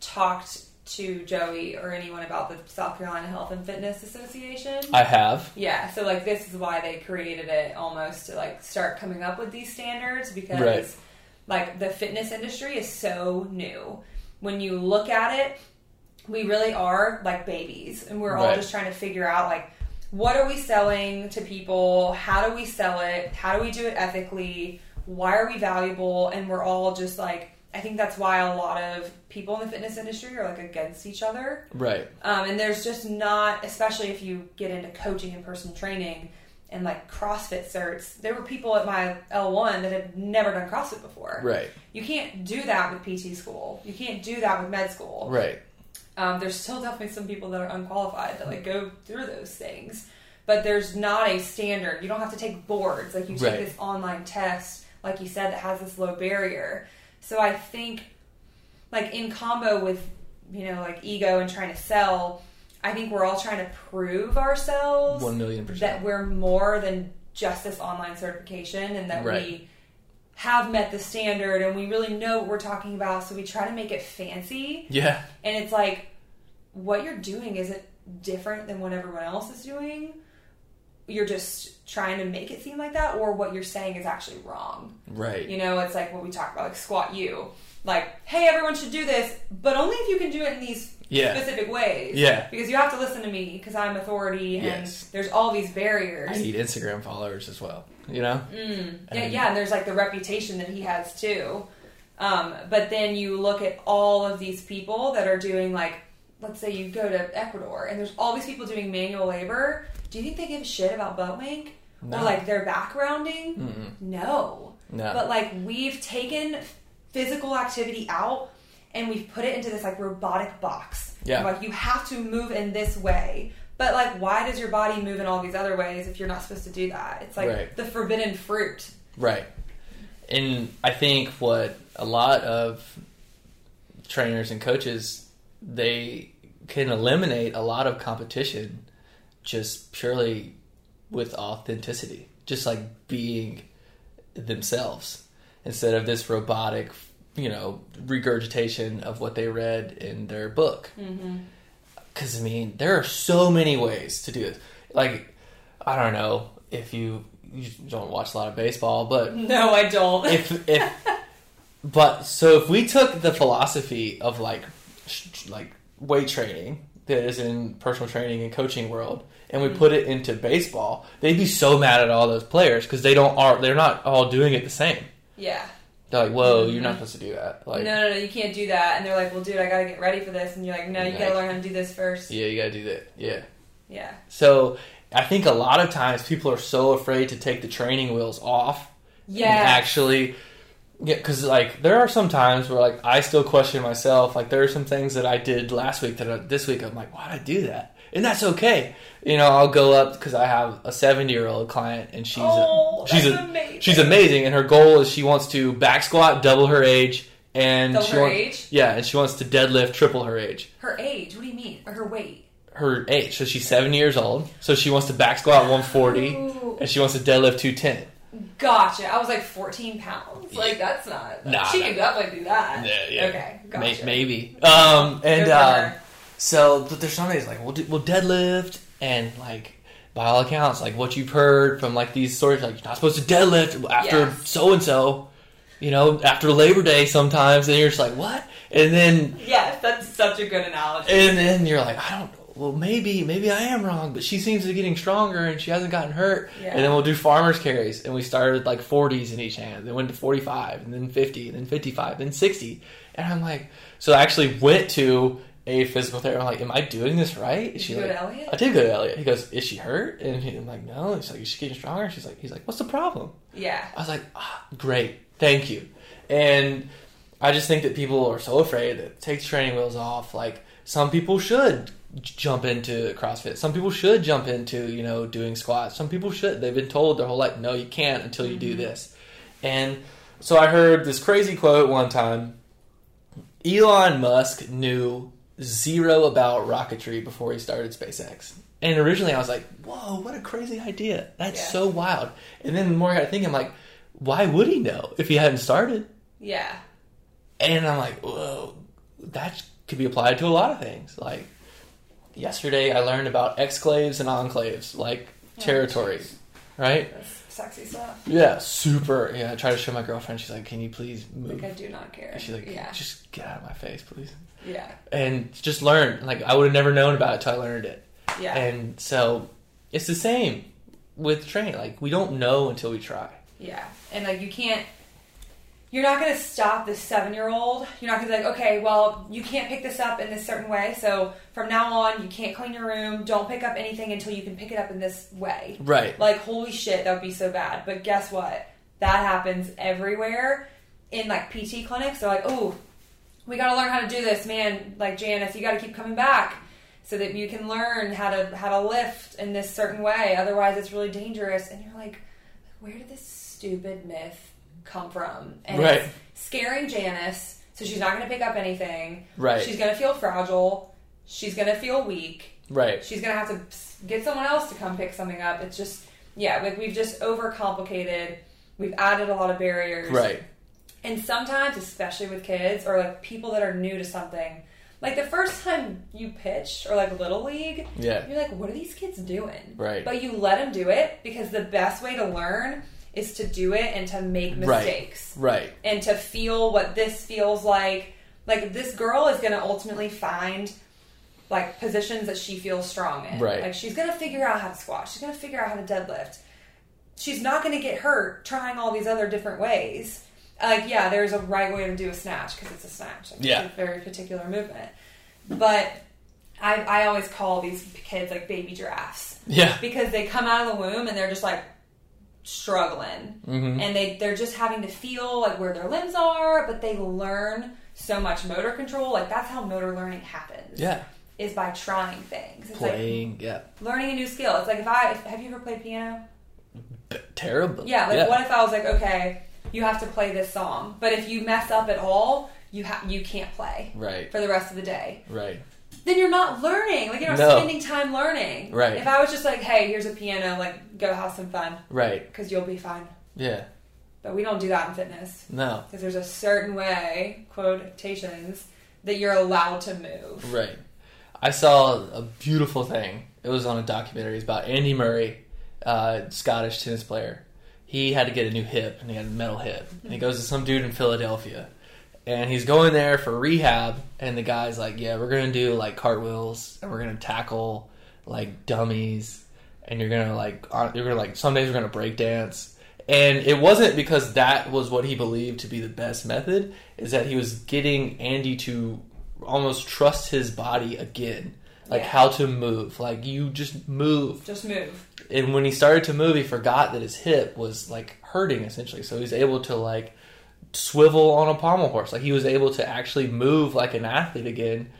talked to Joey or anyone about the South Carolina Health and Fitness Association. I have. yeah, so like this is why they created it almost to like start coming up with these standards because Right. like the fitness industry is so new. When you look at it, we really are like babies and we're all just trying to figure out like what are we selling to people? How do we sell it? How do we do it ethically? Why are we valuable? And we're all just like I think that's why a lot of people in the fitness industry are like against each other. Right. Um, and there's just not, especially if you get into coaching and personal training and like CrossFit certs. There were people at my L1 that had never done CrossFit before. Right. You can't do that with PT school. You can't do that with med school. Right. Um, there's still definitely some people that are unqualified that like go through those things, but there's not a standard. You don't have to take boards like you take Right. this online test, like you said, that has this low barrier. So I think, like in combo with you know like ego and trying to sell, I think we're all trying to prove ourselves One million percent that we're more than just this online certification and that Right. we have met the standard and we really know what we're talking about so we try to make it fancy Yeah. and it's like what you're doing isn't different than what everyone else is doing you're just trying to make it seem like that or what you're saying is actually wrong Right. you know it's like what we talk about like squat you like hey everyone should do this but only if you can do it in these Yeah. specific ways Yeah. because you have to listen to me because i'm authority and Yes. there's all these barriers I need Instagram followers as well. You know. Mm. Yeah, And- yeah, and there's like the reputation that he has too. Um, but then you look at all of these people that are doing like, let's say you go to Ecuador and there's all these people doing manual labor. Do you think they give a shit about butt wink No. or like their backgrounding? Mm-mm. No. No. But like we've taken physical activity out and we've put it into this like robotic box. Yeah. Like you have to move in this way. But like why does your body move in all these other ways if you're not supposed to do that? It's like Right. the forbidden fruit. Right. And I think what a lot of trainers and coaches they can eliminate a lot of competition just purely with authenticity, just like being themselves instead of this robotic, you know, regurgitation of what they read in their book. Mm-hmm. Because I mean, there are so many ways to do it. Like, I don't know if you you don't watch a lot of baseball, but No, I don't. if if but so if we took the philosophy of like sh- like weight training that is in personal training and coaching world and we mm-hmm. put it into baseball they'd be so mad at all those players because they don't are they're not all doing it the same yeah. They're like whoa you're not mm-hmm. supposed to do that like no, no, no, you can't do that. And they're like, well, dude, I gotta get ready for this. And you're like, no, you gotta learn how to do this first. yeah you gotta do that yeah Yeah. so i think a lot of times people are so afraid to take the training wheels off Yeah. and actually yeah because like there are some times where like i still question myself like there are some things that i did last week that I, this week i'm like why did i do that and that's okay you know i'll go up because i have a 70 year old client and she's Oh, a, she's a, amazing. she's amazing and her goal is she wants to back squat double her age and Double she her age? yeah and she wants to deadlift triple her age Her age. What do you mean? Or her weight? her age so she's 70 years old so she wants to back squat 140 and she wants to deadlift 210 Gotcha. I was like 14 pounds. Like, that's not. Nah, she nah. can definitely do that. Yeah, yeah. Okay. Gotcha. maybe. Um, and um, her. So, but there's some days like we'll do, we'll deadlift, and like by all accounts, like what you've heard from like these stories, like you're not supposed to deadlift after so and so. You know, after Labor Day sometimes, and you're just like, what? And then Yes, that's such a good analogy. and then you're like, I don't. Well, maybe maybe I am wrong, but she seems to be getting stronger and she hasn't gotten hurt. Yeah. And then we'll do farmers carries, and we started with like 40s in each hand, then went to 45, and then 50, and then 55, then 60. And I'm like, so I actually went to a physical therapist. I'm like, am I doing this right? Did She like? I did go to Elliot. He goes, is she hurt? And he, I'm like, no. He's like, is she getting stronger? She's like, he's like, what's the problem? yeah. I was like, ah, great, thank you. And I just think that people are so afraid that take the training wheels off. Like some people should jump into CrossFit. Some people should jump into you know doing squats. Some people should. They've been told their whole life, no, you can't until you do this. And so I heard this crazy quote one time. Elon Musk knew zero about rocketry before he started SpaceX. And originally I was like, whoa, what a crazy idea. That's Yeah. so wild. And then the more I got to think, I'm like, why would he know if he hadn't started? Yeah. And I'm like, whoa, that could be applied to a lot of things. Like yesterday, I learned about exclaves and enclaves, like Oh, territories, right? That's sexy stuff. Yeah, super. Yeah, I tried to show my girlfriend. She's like, "Can you please move?" Like, I do not care. She's like, yeah. "Just get out of my face, please." Yeah. And just learn. Like I would have never known about it till I learned it. Yeah. And so it's the same with training. Like we don't know until we try. Yeah, and like you can't, you're not gonna stop this seven year old. You're not gonna be like, okay, well, you can't pick this up in this certain way. So from now on, you can't clean your room. Don't pick up anything until you can pick it up in this way. Right. Like, holy shit, that would be so bad. But guess what? That happens everywhere in like PT clinics. They're like, oh, we got to learn how to do this, man. Like Janice, you got to keep coming back so that you can learn how to how to lift in this certain way. Otherwise, it's really dangerous. And you're like, where did this stupid myth come from? And Right. it's scaring Janice, so she's not going to pick up anything. Right. She's going to feel fragile. She's going to feel weak. Right. She's going to have to get someone else to come pick something up. It's just yeah, like we've just overcomplicated. We've added a lot of barriers. Right. And sometimes, especially with kids or like people that are new to something, like the first time you pitched or like little league, Yeah. you're like, what are these kids doing? Right. But you let them do it because the best way to learn is to do it and to make Right. mistakes Right. and to feel what this feels like. Like this girl is going to ultimately find like positions that she feels strong in. Right. Like she's going to figure out how to squat. She's going to figure out how to deadlift. She's not going to get hurt trying all these other different ways. Like yeah, there's a right way to do a snatch because it's a snatch. Like, Yeah. It's a very particular movement. But I, I always call these kids like baby giraffes Yeah. because they come out of the womb and they're just like struggling Mhm. and they they're just having to feel like where their limbs are but they learn so much motor control like that's how motor learning happens Yeah. is by trying things it's Playing. yeah. like learning a new skill it's like if i have you ever played piano B- terrible. yeah like yeah. what if i was like okay you have to play this song but if you mess up at all you have you can't play Right. for the rest of the day Right. Then you're not learning. Like you're not No. spending time learning. Right. If I was just like, hey, here's a piano, like go have some fun Right. because you'll be fine. Yeah. But we don't do that in fitness No. because there's a certain way, quotations, that you're allowed to move. Right. I saw a beautiful thing. It was on a documentary. It's about Andy Murray, uh, Scottish tennis player. He had to get a new hip, and he had a metal hip. And he goes to some dude in Philadelphia, and he's going there for rehab. And the guy's like, "Yeah, we're gonna do like cartwheels, and we're gonna tackle like dummies, and you're gonna like uh, you're gonna like some days we're gonna break dance." And it wasn't because that was what he believed to be the best method. Is that he was getting Andy to almost trust his body again, like Yeah. how to move. Like you just move. Just move. And when he started to move, he forgot that his hip was like hurting essentially. So he was able to like swivel on a pommel horse. Like he was able to actually move like an athlete again,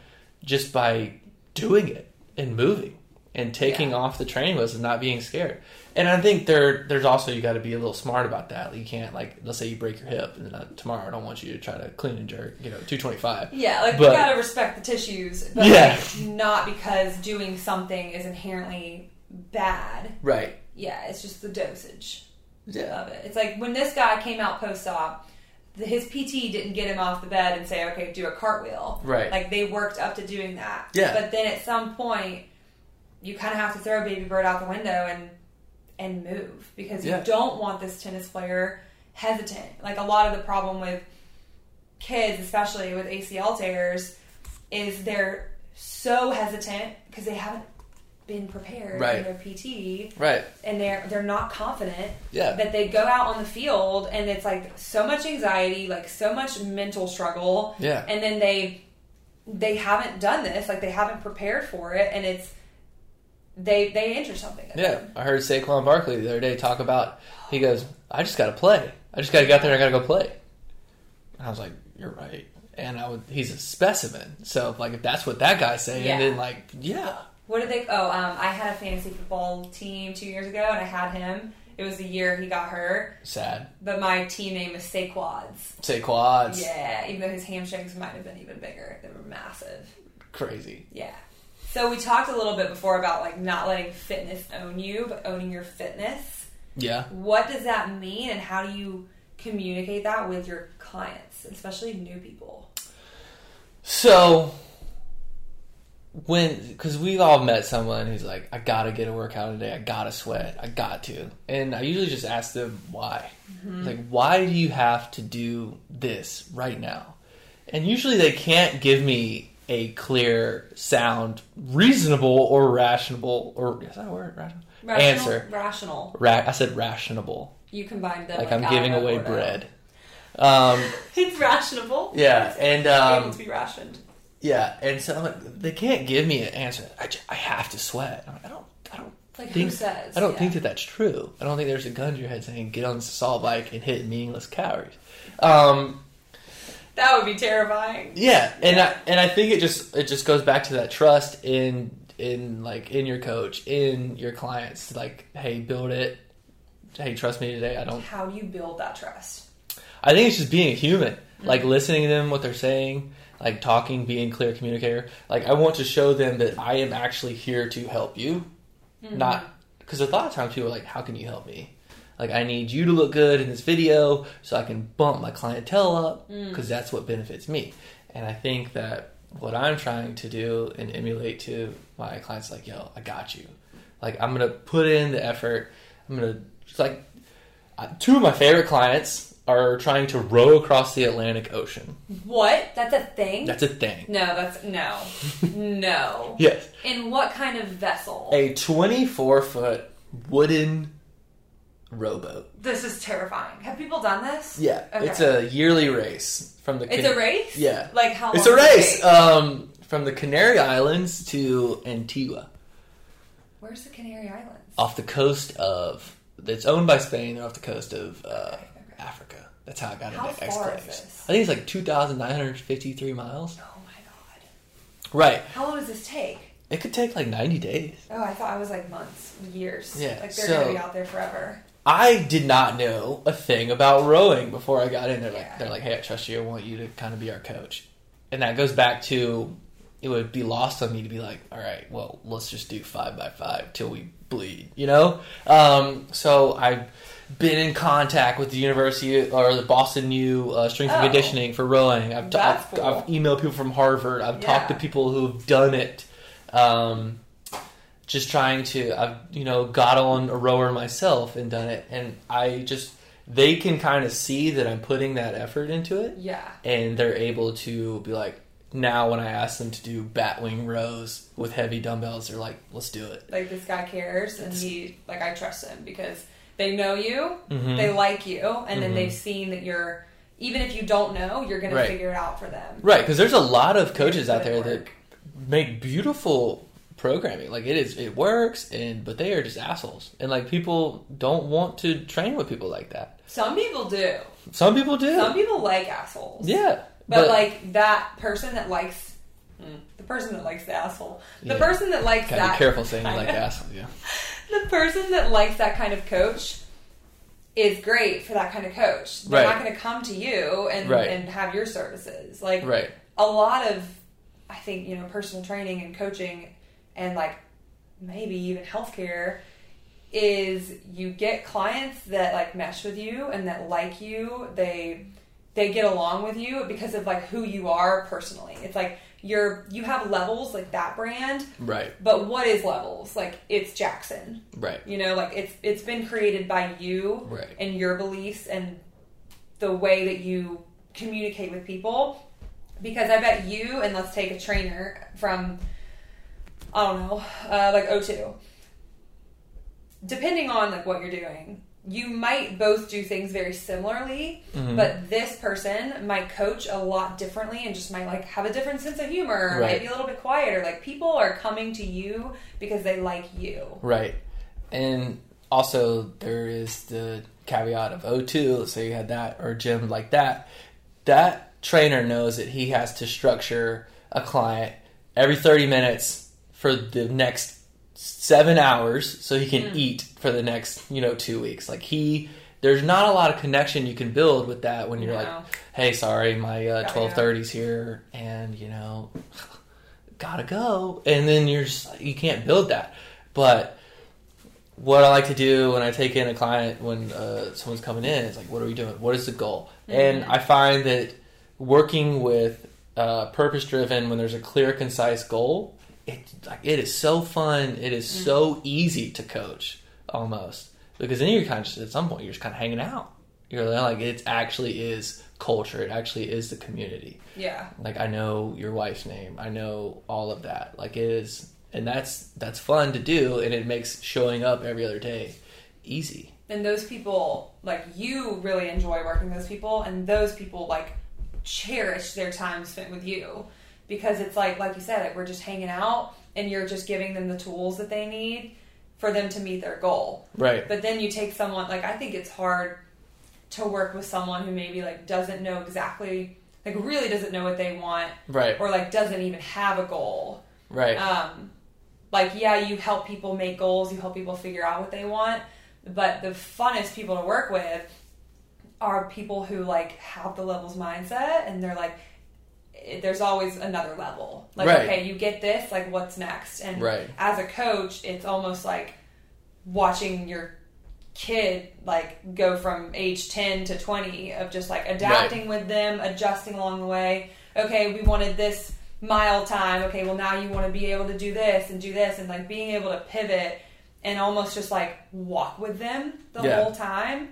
just by doing it and moving and taking Yeah. off the training wheels and not being scared. And I think there, there's also you got to be a little smart about that. You can't like, let's say you break your hip, and then uh, tomorrow I don't want you to try to clean and jerk, you know, two twenty five. Yeah, like But- we gotta respect the tissues, but Yeah. like, not because doing something is inherently bad. Right. Yeah, it's just the dosage. Yeah. of it. It's like when this guy came out post op, his PT didn't get him off the bed and say, "Okay, do a cartwheel." Right. Like they worked up to doing that. Yeah. But then at some point, you kind of have to throw a Baby Bird out the window and and move because Yeah. you don't want this tennis player hesitant. Like a lot of the problem with kids, especially with ACL tears, is they're so hesitant because they haven't been prepared Right. in their PT Right. and they're they're not confident Yeah. that they go out on the field and it's like so much anxiety like so much mental struggle Yeah. and then they they haven't done this like they haven't prepared for it and it's they they injure something Yeah, I heard Saquon Barkley the other day talk about. He goes, "I just got to play. I just got to get out there. and I got to go play." And I was like, "You're right." And I would, he's a specimen. So like, if that's what that guy's saying, Yeah. then like, yeah, what did they oh um i had a fantasy football team two years ago and i had him it was the year he got hurt sad. but my team name was Saquads. Say quads, yeah even though his hamstrings might have been even bigger they were massive crazy. Yeah. So we talked a little bit before about like not letting fitness own you, but owning your fitness. Yeah, What does that mean and how do you communicate that with your clients, especially new people? So when because we've all met someone who's like, I gotta get a workout today. I gotta sweat. I got to. And I usually just ask them why. Like, why do you have to do this right now? And usually they can't give me a clear, sound, reasonable or rational or is that a word? Rational? Rational, Answer. Rational. Ra- I said rationable. You combine them. Like like I'm giving away bread. Um, It's rationable. yeah, and um, able to be rationed. Yeah, and so I'm like, they can't give me an answer. I, ju- I have to sweat. Like, I don't. I don't Like, who think. says? I don't Yeah. think that that's true. I don't think there's a gun to your head saying get on this assault bike and hit meaningless calories. Um, That would be terrifying. Yeah, and I, and I think it just it just goes back to that trust in in like in your coach, in your clients. Like, hey, build it. Hey, trust me today. I don't. How do you build that trust? I think it's just being a human, like listening to them what they're saying, like talking, being clear communicator. Like I want to show them that I am actually here to help you, mm-hmm. not because a lot of times people are like, "How can you help me?" Like I need you to look good in this video so I can bump my clientele up mm. because that's what benefits me. And I think that what I'm trying to do and emulate to my clients, like, yo, I got you. Like I'm gonna put in the effort. I'm gonna just like two of my favorite clients are trying to row across the Atlantic Ocean. What? That's a thing? That's a thing. no, that's no. no. Yes, In what kind of vessel? a 24 foot wooden rowboat. This is terrifying. Have people done this? Yeah, Okay. it's a yearly race from the. It's a race? Yeah, Like how it's a it race um, from the Canary Islands to Antigua, Where's the Canary Islands? off the coast of. It's owned by Spain, off the coast of uh, Okay, okay. Africa. That's how I got How into X is? I think it's like 2,953 miles. Oh my god. Right. How long does this take? It could take like 90 days. Oh, I thought I was like months, years. Yeah, Like they're so- gonna be out there forever. I did not know a thing about rowing before I got in there. Like Yeah. they're like, "Hey, I trust you. I want you to kind of be our coach," and that goes back to it would be lost on me to be like, "All right, well, let's just do five by five till we bleed," you know. Um, so I've been in contact with the university or the Boston U uh, Strength and Oh. Conditioning for rowing. I've, That's I've, cool. I've emailed people from Harvard. I've talked to people who've done it. Um, just trying to I've you know got on a rower myself and done it and I just they can kind of see that I'm putting that effort into it Yeah. and they're able to be like now when I ask them to do batwing rows with heavy dumbbells they're like let's do it Like this guy cares and he like I trust him because they know you, Mhm. they like you, and then Mhm. they've seen that you're even if you don't know, you're gonna figure it out for them. right because there's a lot of coaches out there that make beautiful programming like it is it works and but they are just assholes and like people don't want to train with people like that Some people do. some people do Some people like assholes. yeah But, like that person that likes mm, the person that likes the asshole, the Yeah. person that likes gotta that be careful saying you like kind of- yeah the person that likes that kind of coach is great for that kind of coach. They're Right. not going to come to you and Right. and have your services. Like right a lot of, I think you know, personal training and coaching, and like maybe even healthcare is you get clients that like mesh with you and that like you. They they get along with you because of like who you are personally. It's like you're you have levels like that brand, right but what is levels? Like it's Jackson. right You know, like it's it's been created by you Right. and your beliefs and the way that you communicate with people. Because I bet you and let's take a trainer from I don't know, uh, like O2. Depending on like what you're doing, you might both do things very similarly, Mhm. but this person might coach a lot differently and just might like have a different sense of humor, Right. might be a little bit quieter. Like people are coming to you because they like you. Right. And also there is the caveat of O2, let's say you had that or a gym like that. That trainer knows that he has to structure a client every 30 minutes for the next 7 hours so he can eat for the next, you know, 2 weeks. Like he there's not a lot of connection you can build with that when you're No. like, "Hey, sorry, my uh, 12:30's here and, you know, gotta go." And then you're just you can't build that. But what I like to do when I take in a client when uh, someone's coming in is like, what are we doing? What is the goal? And I find that working with uh, purpose driven, when there's a clear, concise goal, it like it is so fun. It is so mm-hmm. easy to coach almost because then you're kind of just, at some point you're just kind of hanging out. You're like it actually is culture. It actually is the community Yeah. like I know your wife's name. I know all of that. Like it is and that's that's fun to do and it makes showing up every other day easy. and those people like you really enjoy working with those people and those people like cherish their time spent with you because it's like like you said like we're just hanging out and you're just giving them the tools that they need for them to meet their goal Right. but then you take someone like i think it's hard to work with someone who maybe like doesn't know exactly like really doesn't know what they want Right. or like doesn't even have a goal. Right. Um, like yeah, you help people make goals, you help people figure out what they want, but the funnest people to work with are people who like have the levels mindset and they're like eh, there's always another level. Like Right. okay, you get this, like what's next? And Right. as a coach, it's almost like watching your kid like go from age 10 to 20 of just like adapting with them adjusting along the way okay we wanted this mile time okay well now you want to be able to do this and do this and like being able to pivot and almost just like walk with them the Yeah. whole time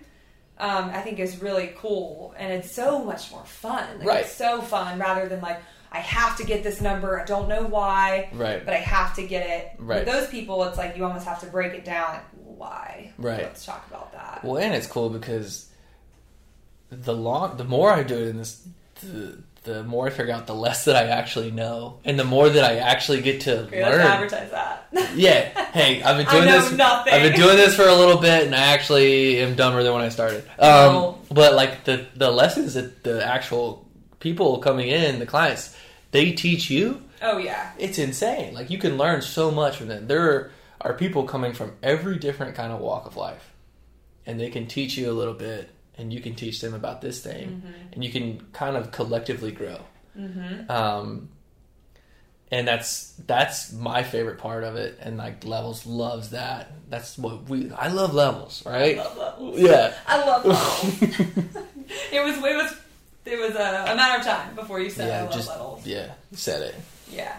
um, i think is really cool and it's so much more fun like, Right. it's so fun rather than like i have to get this number i don't know why Right. but i have to get it Right. with those people it's like you almost have to break it down like why Right. let's talk about that Well, and it's cool because the long, the more I do it in this, the, the more I figure out, the less that I actually know, and the more that I actually get to let's learn. advertise that. Yeah. Hey, I've been I doing know this. nothing. I've been doing this for a little bit, and I actually am dumber than when I started. Um, No. But like the the lessons that the actual people coming in, the clients, they teach you. oh yeah, It's insane. Like you can learn so much from them. There are people coming from every different kind of walk of life, and they can teach you a little bit, and you can teach them about this thing, Mm-hmm. and you can kind of collectively grow. Mm-hmm. Um, and that's that's my favorite part of it, and like levels loves that. That's what we. I love levels, right? I love levels. Yeah. I love levels. it was it was it was a, a matter of time before you said I yeah, love just levels. yeah, said it. Yeah,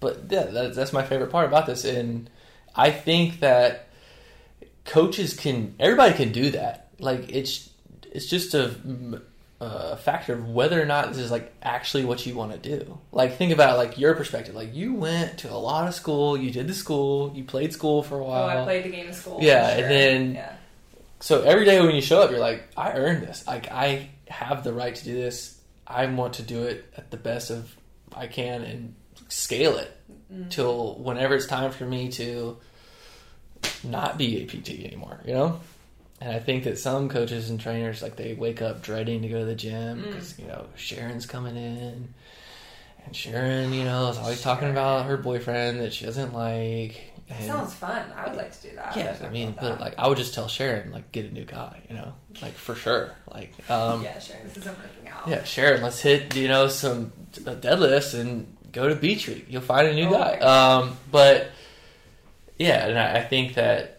but yeah, that, that's my favorite part about this, and I think that coaches can, everybody can do that. Like it's it's just a, a factor of whether or not this is like actually what you want to do. Like think about like your perspective. Like you went to a lot of school, you did the school, you played school for a while. oh. I played the game of school. Yeah, for and then- yeah. So every day when you show up, you're like, I earned this. Like I have the right to do this. I want to do it at the best of I can and scale it Mm-hmm. till whenever it's time for me to not be a PT anymore. You know. And I think that some coaches and trainers like they wake up dreading to go to the gym Mm. because you know Sharon's coming in, and Sharon, you know, is always talking about her boyfriend that she doesn't like. And- sounds fun. I would like to do that. yeah, I mean, but that. like I would just tell Sharon, like, get a new guy, you know, like for sure. Like, um, yeah. sure. This isn't working out. Yeah, Sharon, let's hit you know some deadlifts and go to Beach Week. You'll find a new Oh guy. Um, but yeah, and I, I think that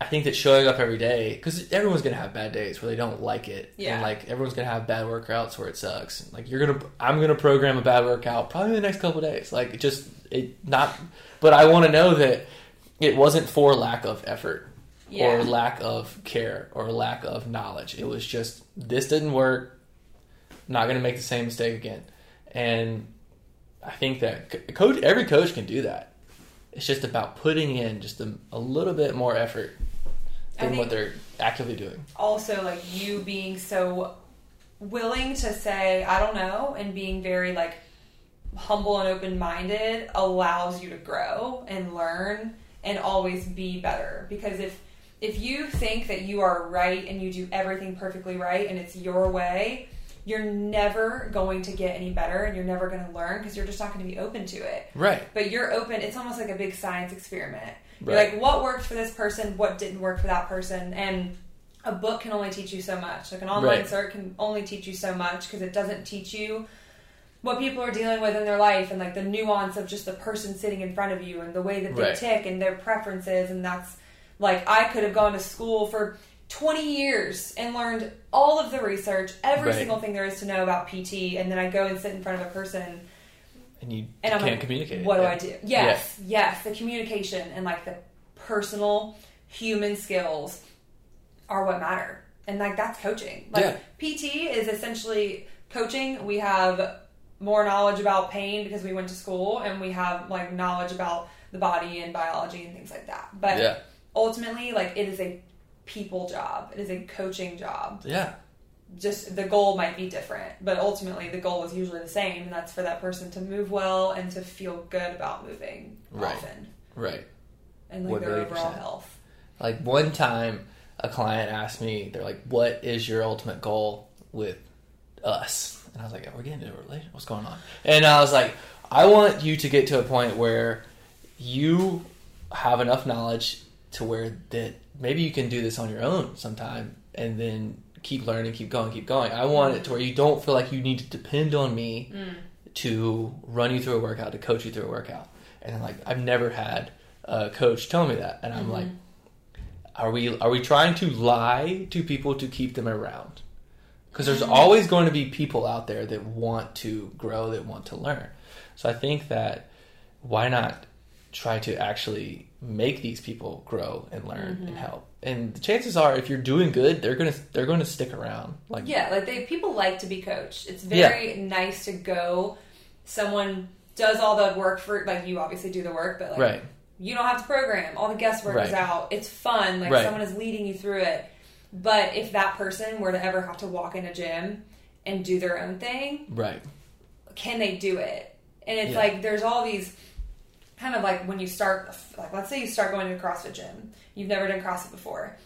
I think that showing up every day because everyone's gonna have bad days where they don't like it, Yeah. and like everyone's gonna have bad workouts where it sucks. Like you're gonna, I'm gonna program a bad workout probably the next couple days. Like it just it not, but I want to know that it wasn't for lack of effort Yeah. or lack of care or lack of knowledge. It was just this didn't work. Not going to make the same mistake again. And I think that coach every coach can do that. It's just about putting in just a, a little bit more effort than what they're actively doing. also like you being so willing to say I don't know and being very like humble and open minded allows you to grow and learn and always be better because if if you think that you are right and you do everything perfectly right and it's your way you're never going to get any better and you're never going to learn because you're just not going to be open to it Right. but you're open it's almost like a big science experiment you're Right. like what worked for this person what didn't work for that person and a book can only teach you so much like an online Right. cert can only teach you so much because it doesn't teach you what people are dealing with in their life and like the nuance of just the person sitting in front of you and the way that they Right. tick and their preferences and that's like I could have gone to school for 20 years and learned all of the research, every Right. single thing there is to know about PT, and then I go and sit in front of a person And you and I'm can't like, communicate. What Yeah. do I do? Yes, yes, the communication and like the personal human skills are what matter. And like that's coaching. Like Yeah. PT is essentially coaching. We have more knowledge about pain because we went to school and we have like knowledge about the body and biology and things like that. But Yeah. ultimately like it is a people job. It is a coaching job Yeah. just the goal might be different, but ultimately the goal is usually the same, and that's for that person to move well and to feel good about moving Right. often Right. and like their 100%. overall health. Like one time, a client asked me, they're like, "What is your ultimate goal with us?" And I was like, "We're getting into a relationship. What's going on?" And I was like, "I want you to get to a point where you have enough knowledge to where that maybe you can do this on your own sometime, and then keep learning, keep going, keep going. I want it to where you don't feel like you need to depend on me mm. to run you through a workout, to coach you through a workout. And I'm like, I've never had a coach tell me that, and I'm mm-hmm. like, are we are we trying to lie to people to keep them around? Because there's mm-hmm. always going to be people out there that want to grow, that want to learn. So I think that why not try to actually make these people grow and learn and mm-hmm. help? And the chances are, if you're doing good, they're gonna they're going to stick around. Like Yeah, like they people like to be coached. It's very nice to go. Someone does all the work for like you obviously do the work, but like right, you don't have to program. All the guesswork is out. It's fun. Like Right. someone is leading you through it. But if that person were to ever have to walk in a gym and do their own thing, right, can they do it? And it's Yeah. like there's all these kind of like when you start like let's say you start going to a CrossFit gym. You've never done CrossFit before.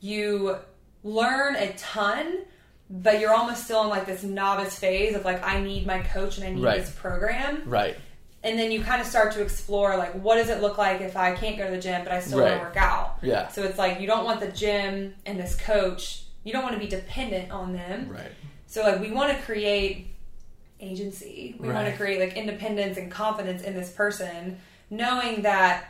You learn a ton, but you're almost still in like this novice phase of like I need my coach and I need Right. this program. right, And then you kind of start to explore like what does it look like if I can't go to the gym but I still want to work out. yeah, So it's like you don't want the gym and this coach, you don't want to be dependent on them. right, So like we want to create agency. We want to create like independence and confidence in this person, knowing that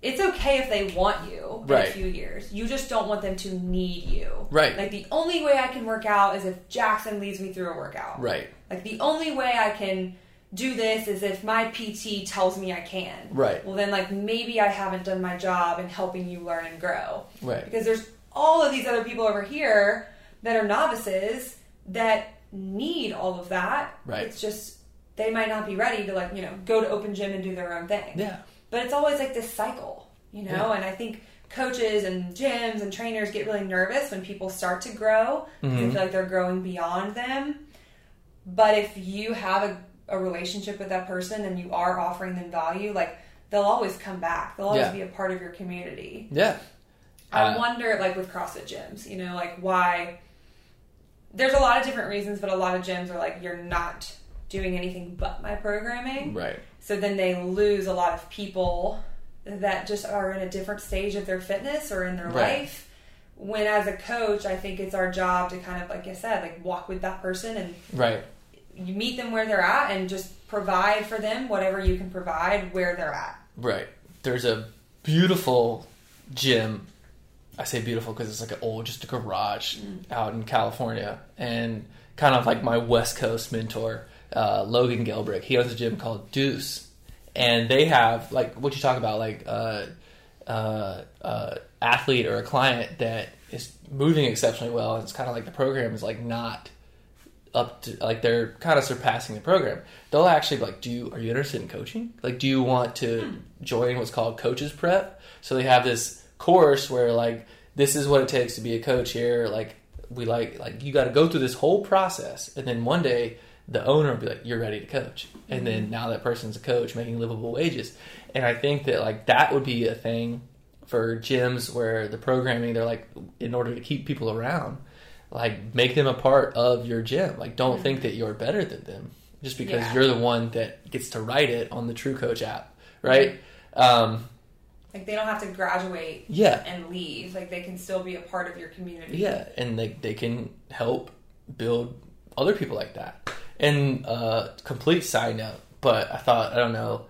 it's okay if they want you in a few years. You just don't want them to need you. Right. Like the only way I can work out is if Jackson leads me through a workout. right, Like the only way I can do this is if my PT tells me I can. Right. Well then like maybe I haven't done my job in helping you learn and grow right, because there's all of these other people over here that are novices that need all of that. Right. It's just they might not be ready to like you know go to open gym and do their own thing. yeah, But it's always like this cycle, you know. Yeah. And I think coaches and gyms and trainers get really nervous when people start to grow because Mm-hmm. they feel like they're growing beyond them. But if you have a, a relationship with that person and you are offering them value, like they'll always come back. They'll always Yeah. be a part of your community. yeah, I Uh, wonder, like with CrossFit gyms, you know, like why. There's a lot of different reasons, but a lot of gyms are like, you're not doing anything but my programming. right, So then they lose a lot of people that just are in a different stage of their fitness or in their Right. life. When as a coach, I think it's our job to kind of, like I said, like walk with that person and right, you meet them where they're at and just provide for them whatever you can provide where they're at. right. There's a beautiful gym. I say beautiful because it's like an old, just a garage mm. out in California, and kind of like my West Coast mentor, uh, Logan Gelbrich. He owns a gym called Deuce, and they have like what you talk about, like uh, uh, uh, athlete or a client that is moving exceptionally well. And it's kind of like the program is like not up to like they're kind of surpassing the program. They'll actually like, do you are you interested in coaching? Like, do you want to join what's called coaches prep? So they have this course where like this is what it takes to be a coach here. Like we like like you got to go through this whole process, and then one day the owner will be like, you're ready to coach, and then now that person's a coach making livable wages. And I think that like that would be a thing for gyms where the programming they're like in order to keep people around like make them a part of your gym like don't think that you're better than them just because Yeah. you're the one that gets to write it on the TrueCoach app right um, Like they don't have to graduate yeah and leave. Like they can still be a part of your community. yeah and they, they can help build other people like that and uh, complete side note but i thought i don't know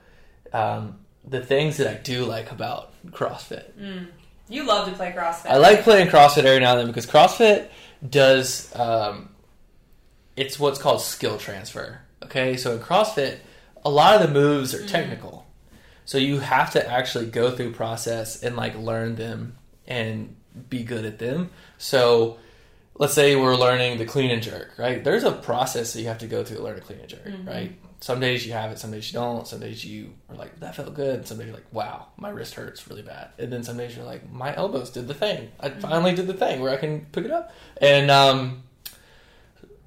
um, the things that i do like about crossfit You love to play CrossFit. I like playing CrossFit every now and then because CrossFit does um, it's what's called skill transfer. Okay, so in CrossFit, a lot of the moves are technical, so you have to actually go through process and like learn them and be good at them. So let's say we're learning the clean and jerk, right? There's a process that you have to go through to learn a clean and jerk, mm-hmm. right? Some days you have it, some days you don't. Some days you are like, that felt good. Some days you're like, wow, my wrist hurts really bad. And then some days you're like, my elbows did the thing. I mm-hmm. finally did the thing where I can pick it up. And, um,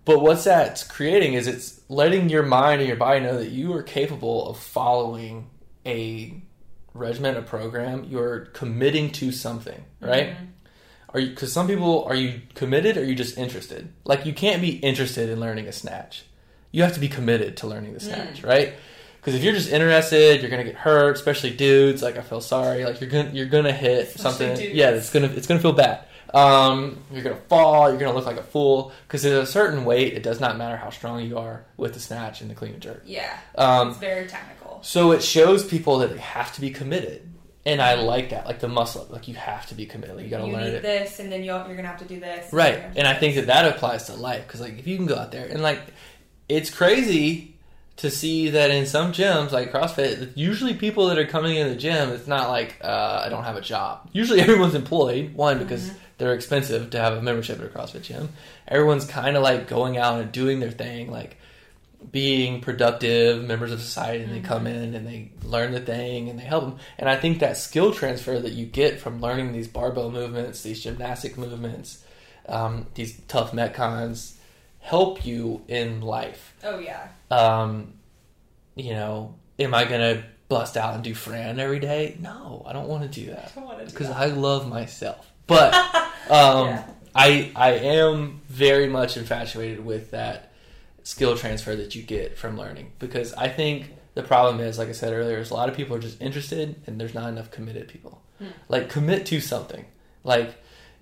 but what's that creating is it's letting your mind and your body know that you are capable of following a regimen, a program. You're committing to something, right? Mm-hmm. Are you because some people are you committed or are you just interested? Like you can't be interested in learning a snatch. You have to be committed to learning the snatch, right? Because if you're just interested, you're gonna get hurt, especially dudes. Like I feel sorry. Like you're gonna you're gonna hit Especially something. dudes. Yeah, it's gonna it's gonna feel bad. Um, you're gonna fall. You're gonna look like a fool because at a certain weight, it does not matter how strong you are with the snatch and the clean and jerk. Yeah. Um, it's very technical. so it shows people that they have to be committed, and I like that. Like the muscle, up, like you have to be committed. Like, you gotta you learn need it. this, and then you'll, you're gonna have to do this. Right, you're to and I think that that applies to life because like if you can go out there and like it's crazy to see that in some gyms like CrossFit, usually people that are coming in the gym, it's not like uh, I don't have a job. Usually everyone's employed. One because Mm-hmm. they're expensive to have a membership at a CrossFit gym. Everyone's kind of like going out and doing their thing, like being productive members of society, and they come Mm-hmm. in and they learn the thing and they help them. And I think that skill transfer that you get from learning these barbell movements, these gymnastic movements, um, these tough metcons help you in life. Oh yeah. Um, you know, am I gonna bust out and do Fran every day? No, I don't want to do that I don't want to do because that. I love myself. But um, Yeah. I I am very much infatuated with that skill transfer that you get from learning because I think the problem is, like I said earlier, is a lot of people are just interested and there's not enough committed people. Hmm. Like commit to something. Like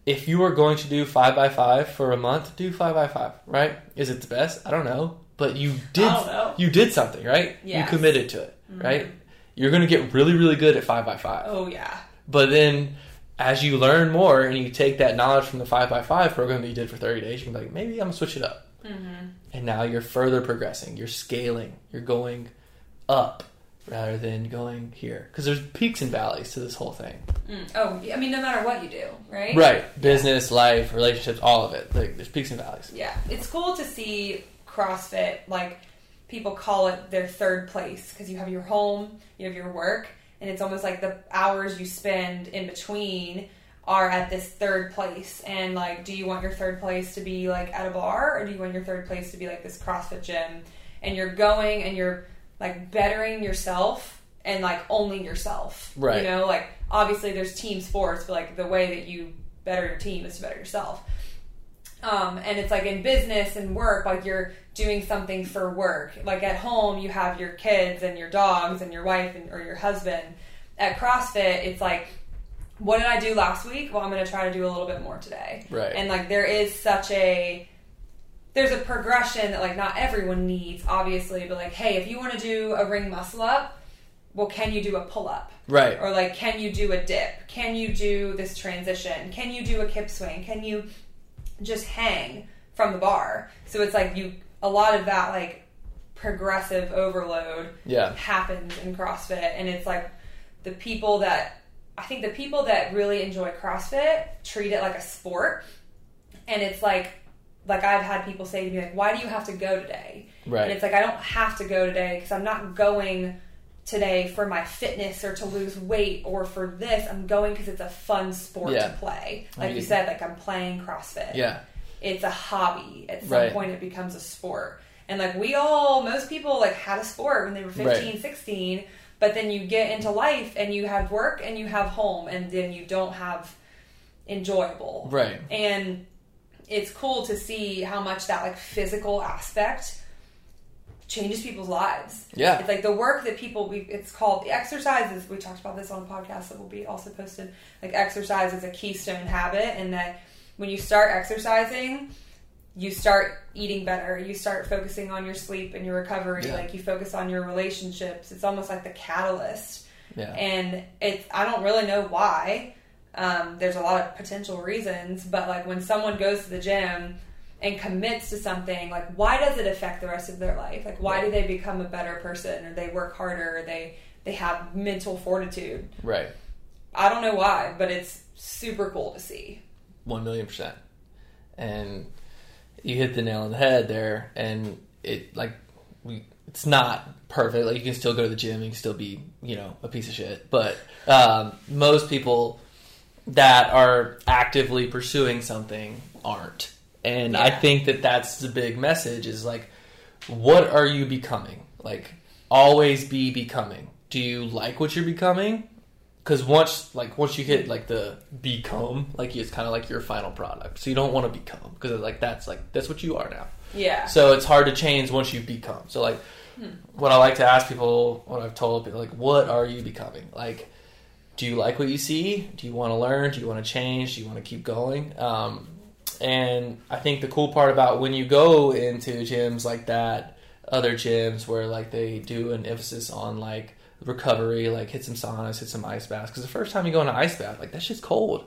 if you are going to do five by five for a month, do five by five. Right? Is it the best? I don't know, but you did. I don't know. You did something, right? Yes. Mm-hmm. You committed to it, right? You're going to get really, really good at five by five. Oh yeah. But then as you learn more and you take that knowledge from the five by five program that you did for 30 days, you can be like, maybe I'm going to switch it up. Mm-hmm. And now you're further progressing. You're scaling. You're going up rather than going here. Because there's peaks and valleys to this whole thing. Mm. Oh, I mean, no matter what you do, right? Right. Business, life, relationships, all of it. Like, there's peaks and valleys. Yeah, it's cool to see CrossFit like people call it their third place because you have your home, you have your work, and it's almost like the hours you spend in between are at this third place. And like, do you want your third place to be like at a bar, or do you want your third place to be like this CrossFit gym? And you're going and you're like bettering yourself and like only yourself. Right. You know, like obviously there's team sports, but like the way that you better your team is to better yourself. Um, and it's like in business and work, like you're doing something for work. Like at home, you have your kids and your dogs and your wife and, or your husband. At CrossFit, it's like, what did I do last week? Well, I'm going to try to do a little bit more today. Right. And like there is such a there's a progression that like not everyone needs, obviously, but like, hey, if you want to do a ring muscle up, well, can you do a pull up? Right. Or like, can you do a dip? Can you do this transition? Can you do a kip swing? Can you just hang from the bar? So it's like you a lot of that like progressive overload Yeah. happens in CrossFit, and it's like the people that I think the people that really enjoy CrossFit treat it like a sport, and it's like like I've had people say to me like, "Why do you have to go today?" Right. And it's like I don't have to go today because I'm not going today for my fitness or to lose weight or for this. I'm going because it's a fun sport Yeah. to play. I Like you said, like I'm playing CrossFit Yeah. it's a hobby. At some Right. point, it becomes a sport. And like we all, most people like had a sport when they were 15, 16, but then you get into life and you have work and you have home and then you don't have enjoyable. Right. And it's cool to see how much that like physical aspect changes people's lives. Yeah. It's like the work that people we it's called the exercises we talked about this on a podcast that will be also posted. Like exercise is a keystone habit and that when you start exercising, you start eating better, you start focusing on your sleep and your recovery, Yeah. like you focus on your relationships. It's almost like the catalyst. Yeah. And it's I don't really know why. Um, there's a lot of potential reasons, but like when someone goes to the gym and commits to something, like why does it affect the rest of their life? Like why do they become a better person or they work harder or they they have mental fortitude? Right. I don't know why, but it's super cool to see. One million percent. And you hit the nail on the head there. And it like we, it's not perfect. Like you can still go to the gym. You can still be you know a piece of shit. But um, most people that are actively pursuing something aren't. And I think that that's the big message. Is like, what are you becoming? Like, always be becoming. Do you like what you're becoming? Because once like once you hit like the become like it's kind of like your final product. So you don't want to become because like that's like that's what you are now. Yeah. so it's hard to change once you become. So like Hmm. what i like to ask people what i've told people like what are you becoming? Like do you like what you see? Do you want to learn? Do you want to change? Do you want to keep going? Um, and i think the cool part about when you go into gyms like that other gyms where like they do an emphasis on like recovery like hit some saunas hit some ice baths because the first time you go in an ice bath like that shit's cold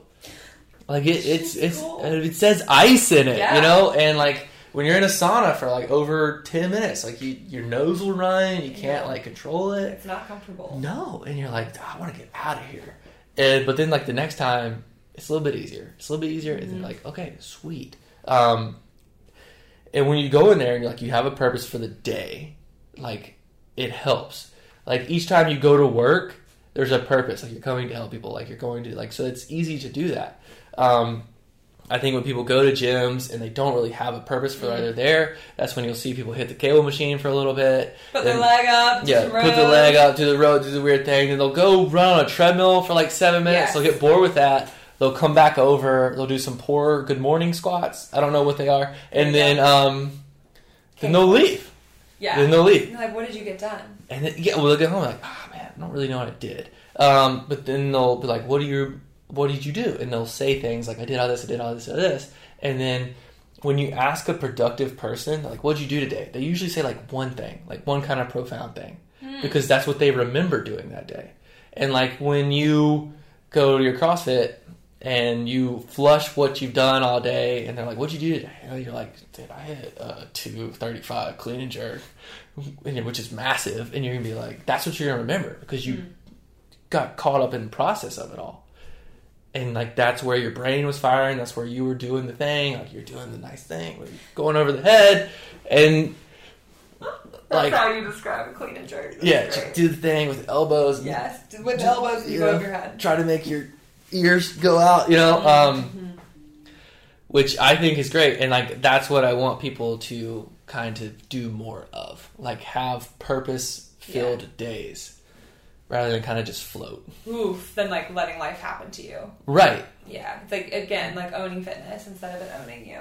like it, it's it's cold. it says ice in it Yeah. you know and like when you're in a sauna for like over 10 minutes like you, your nose will run you can't Yeah. like control it it's not comfortable. no, and you're like, I want to get out of here. And but then like the next time, it's a little bit easier. It's a little bit easier, and Mhm. then like, okay, sweet. Um, and when you go in there and you're like, you have a purpose for the day, like it helps. Like each time you go to work, there's a purpose. Like you're coming to help people. Like you're going to like, so it's easy to do that. Um, I think when people go to gyms and they don't really have a purpose for why Mhm. they're there, that's when you'll see people hit the cable machine for a little bit. Put their leg up. yeah, just put the leg out, do the road, do the weird thing, then they'll go run on a treadmill for like seven minutes. Yes. They'll get bored with that. They'll come back over. They'll do some poor good morning squats. I don't know what they are, and then um, then they'll leave. Yeah. Then they'll leave, like, what did you get done? And then yeah, well they'll get home like, ah man, I don't really know what I did. Um, but then they'll be like, what do you, what did you do? And they'll say things like, I did all this, I did all this, I did this, and then when you ask a productive person like, what'd you do today? They usually say like one thing, like one kind of profound thing Hmm. because that's what they remember doing that day. And like when you go to your CrossFit and you flush what you've done all day, and they're like, "What'd you do today?" And you're like, "Dude, I hit uh, two thirty five clean and jerk, which is massive," and you're gonna be like, "That's what you're gonna remember because you Hmm. got caught up in the process of it all." And like that's where your brain was firing. That's where you were doing the thing. Like you're doing the nice thing, going over the head, and That's like how you describe a clean and jerk. That's yeah, do the thing with elbows. Yes. With the elbows, you go Yeah. over your head. Try to make your ears go out, you know, um, Mhm. which I think is great. And like that's what I want people to kind of do more of, like have purpose filled days rather than kind of just float. Oof. than like letting life happen to you. Right, Yeah. It's like again, like owning fitness instead of it owning you.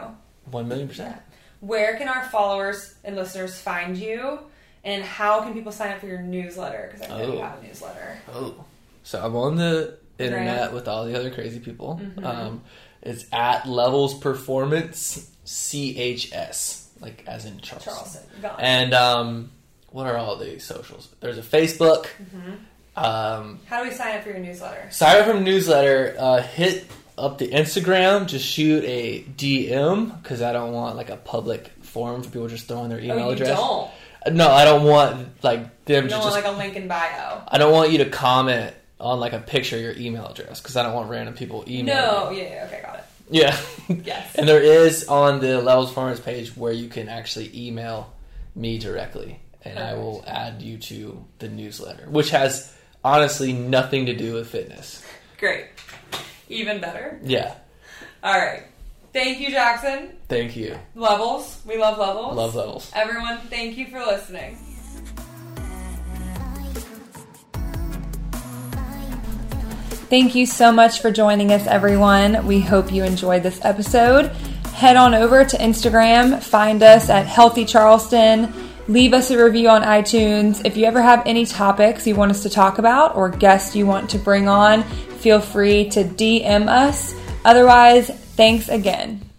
one million percent. Where can our followers and listeners find you? And how can people sign up for your newsletter? Because I know you Oh. have a newsletter. Oh, so I'm on the internet Right. with all the other crazy people. Mhm. Um, it's at Levels Performance CHS, like as in Charleston. Charleston. And um, what are all the socials? There's a Facebook. Mhm. Um, How do we sign up for your newsletter? sign up for the newsletter. Uh, hit up the Instagram. Just shoot a DM because I don't want like a public forum for people just throwing their email oh, address. don't. No, I don't want like them You to just. want like a link in bio. I don't want you to comment on like a picture your email address because I don't want random people emailing. No. me. Yeah, yeah. Okay. Got it. Yeah. Yes. and there is on the Levels Performance page where you can actually email me directly, and I will add you to the newsletter, which has honestly nothing to do with fitness. Great. Even better. Yeah. All right. Thank you, Jackson. Thank you. Levels. We love levels. Love levels. Everyone, thank you for listening. Thank you so much for joining us, everyone. We hope you enjoyed this episode. Head on over to Instagram, find us at Healthy Charleston, leave us a review on iTunes. If you ever have any topics you want us to talk about or guests you want to bring on, feel free to DM us. Otherwise, thanks again.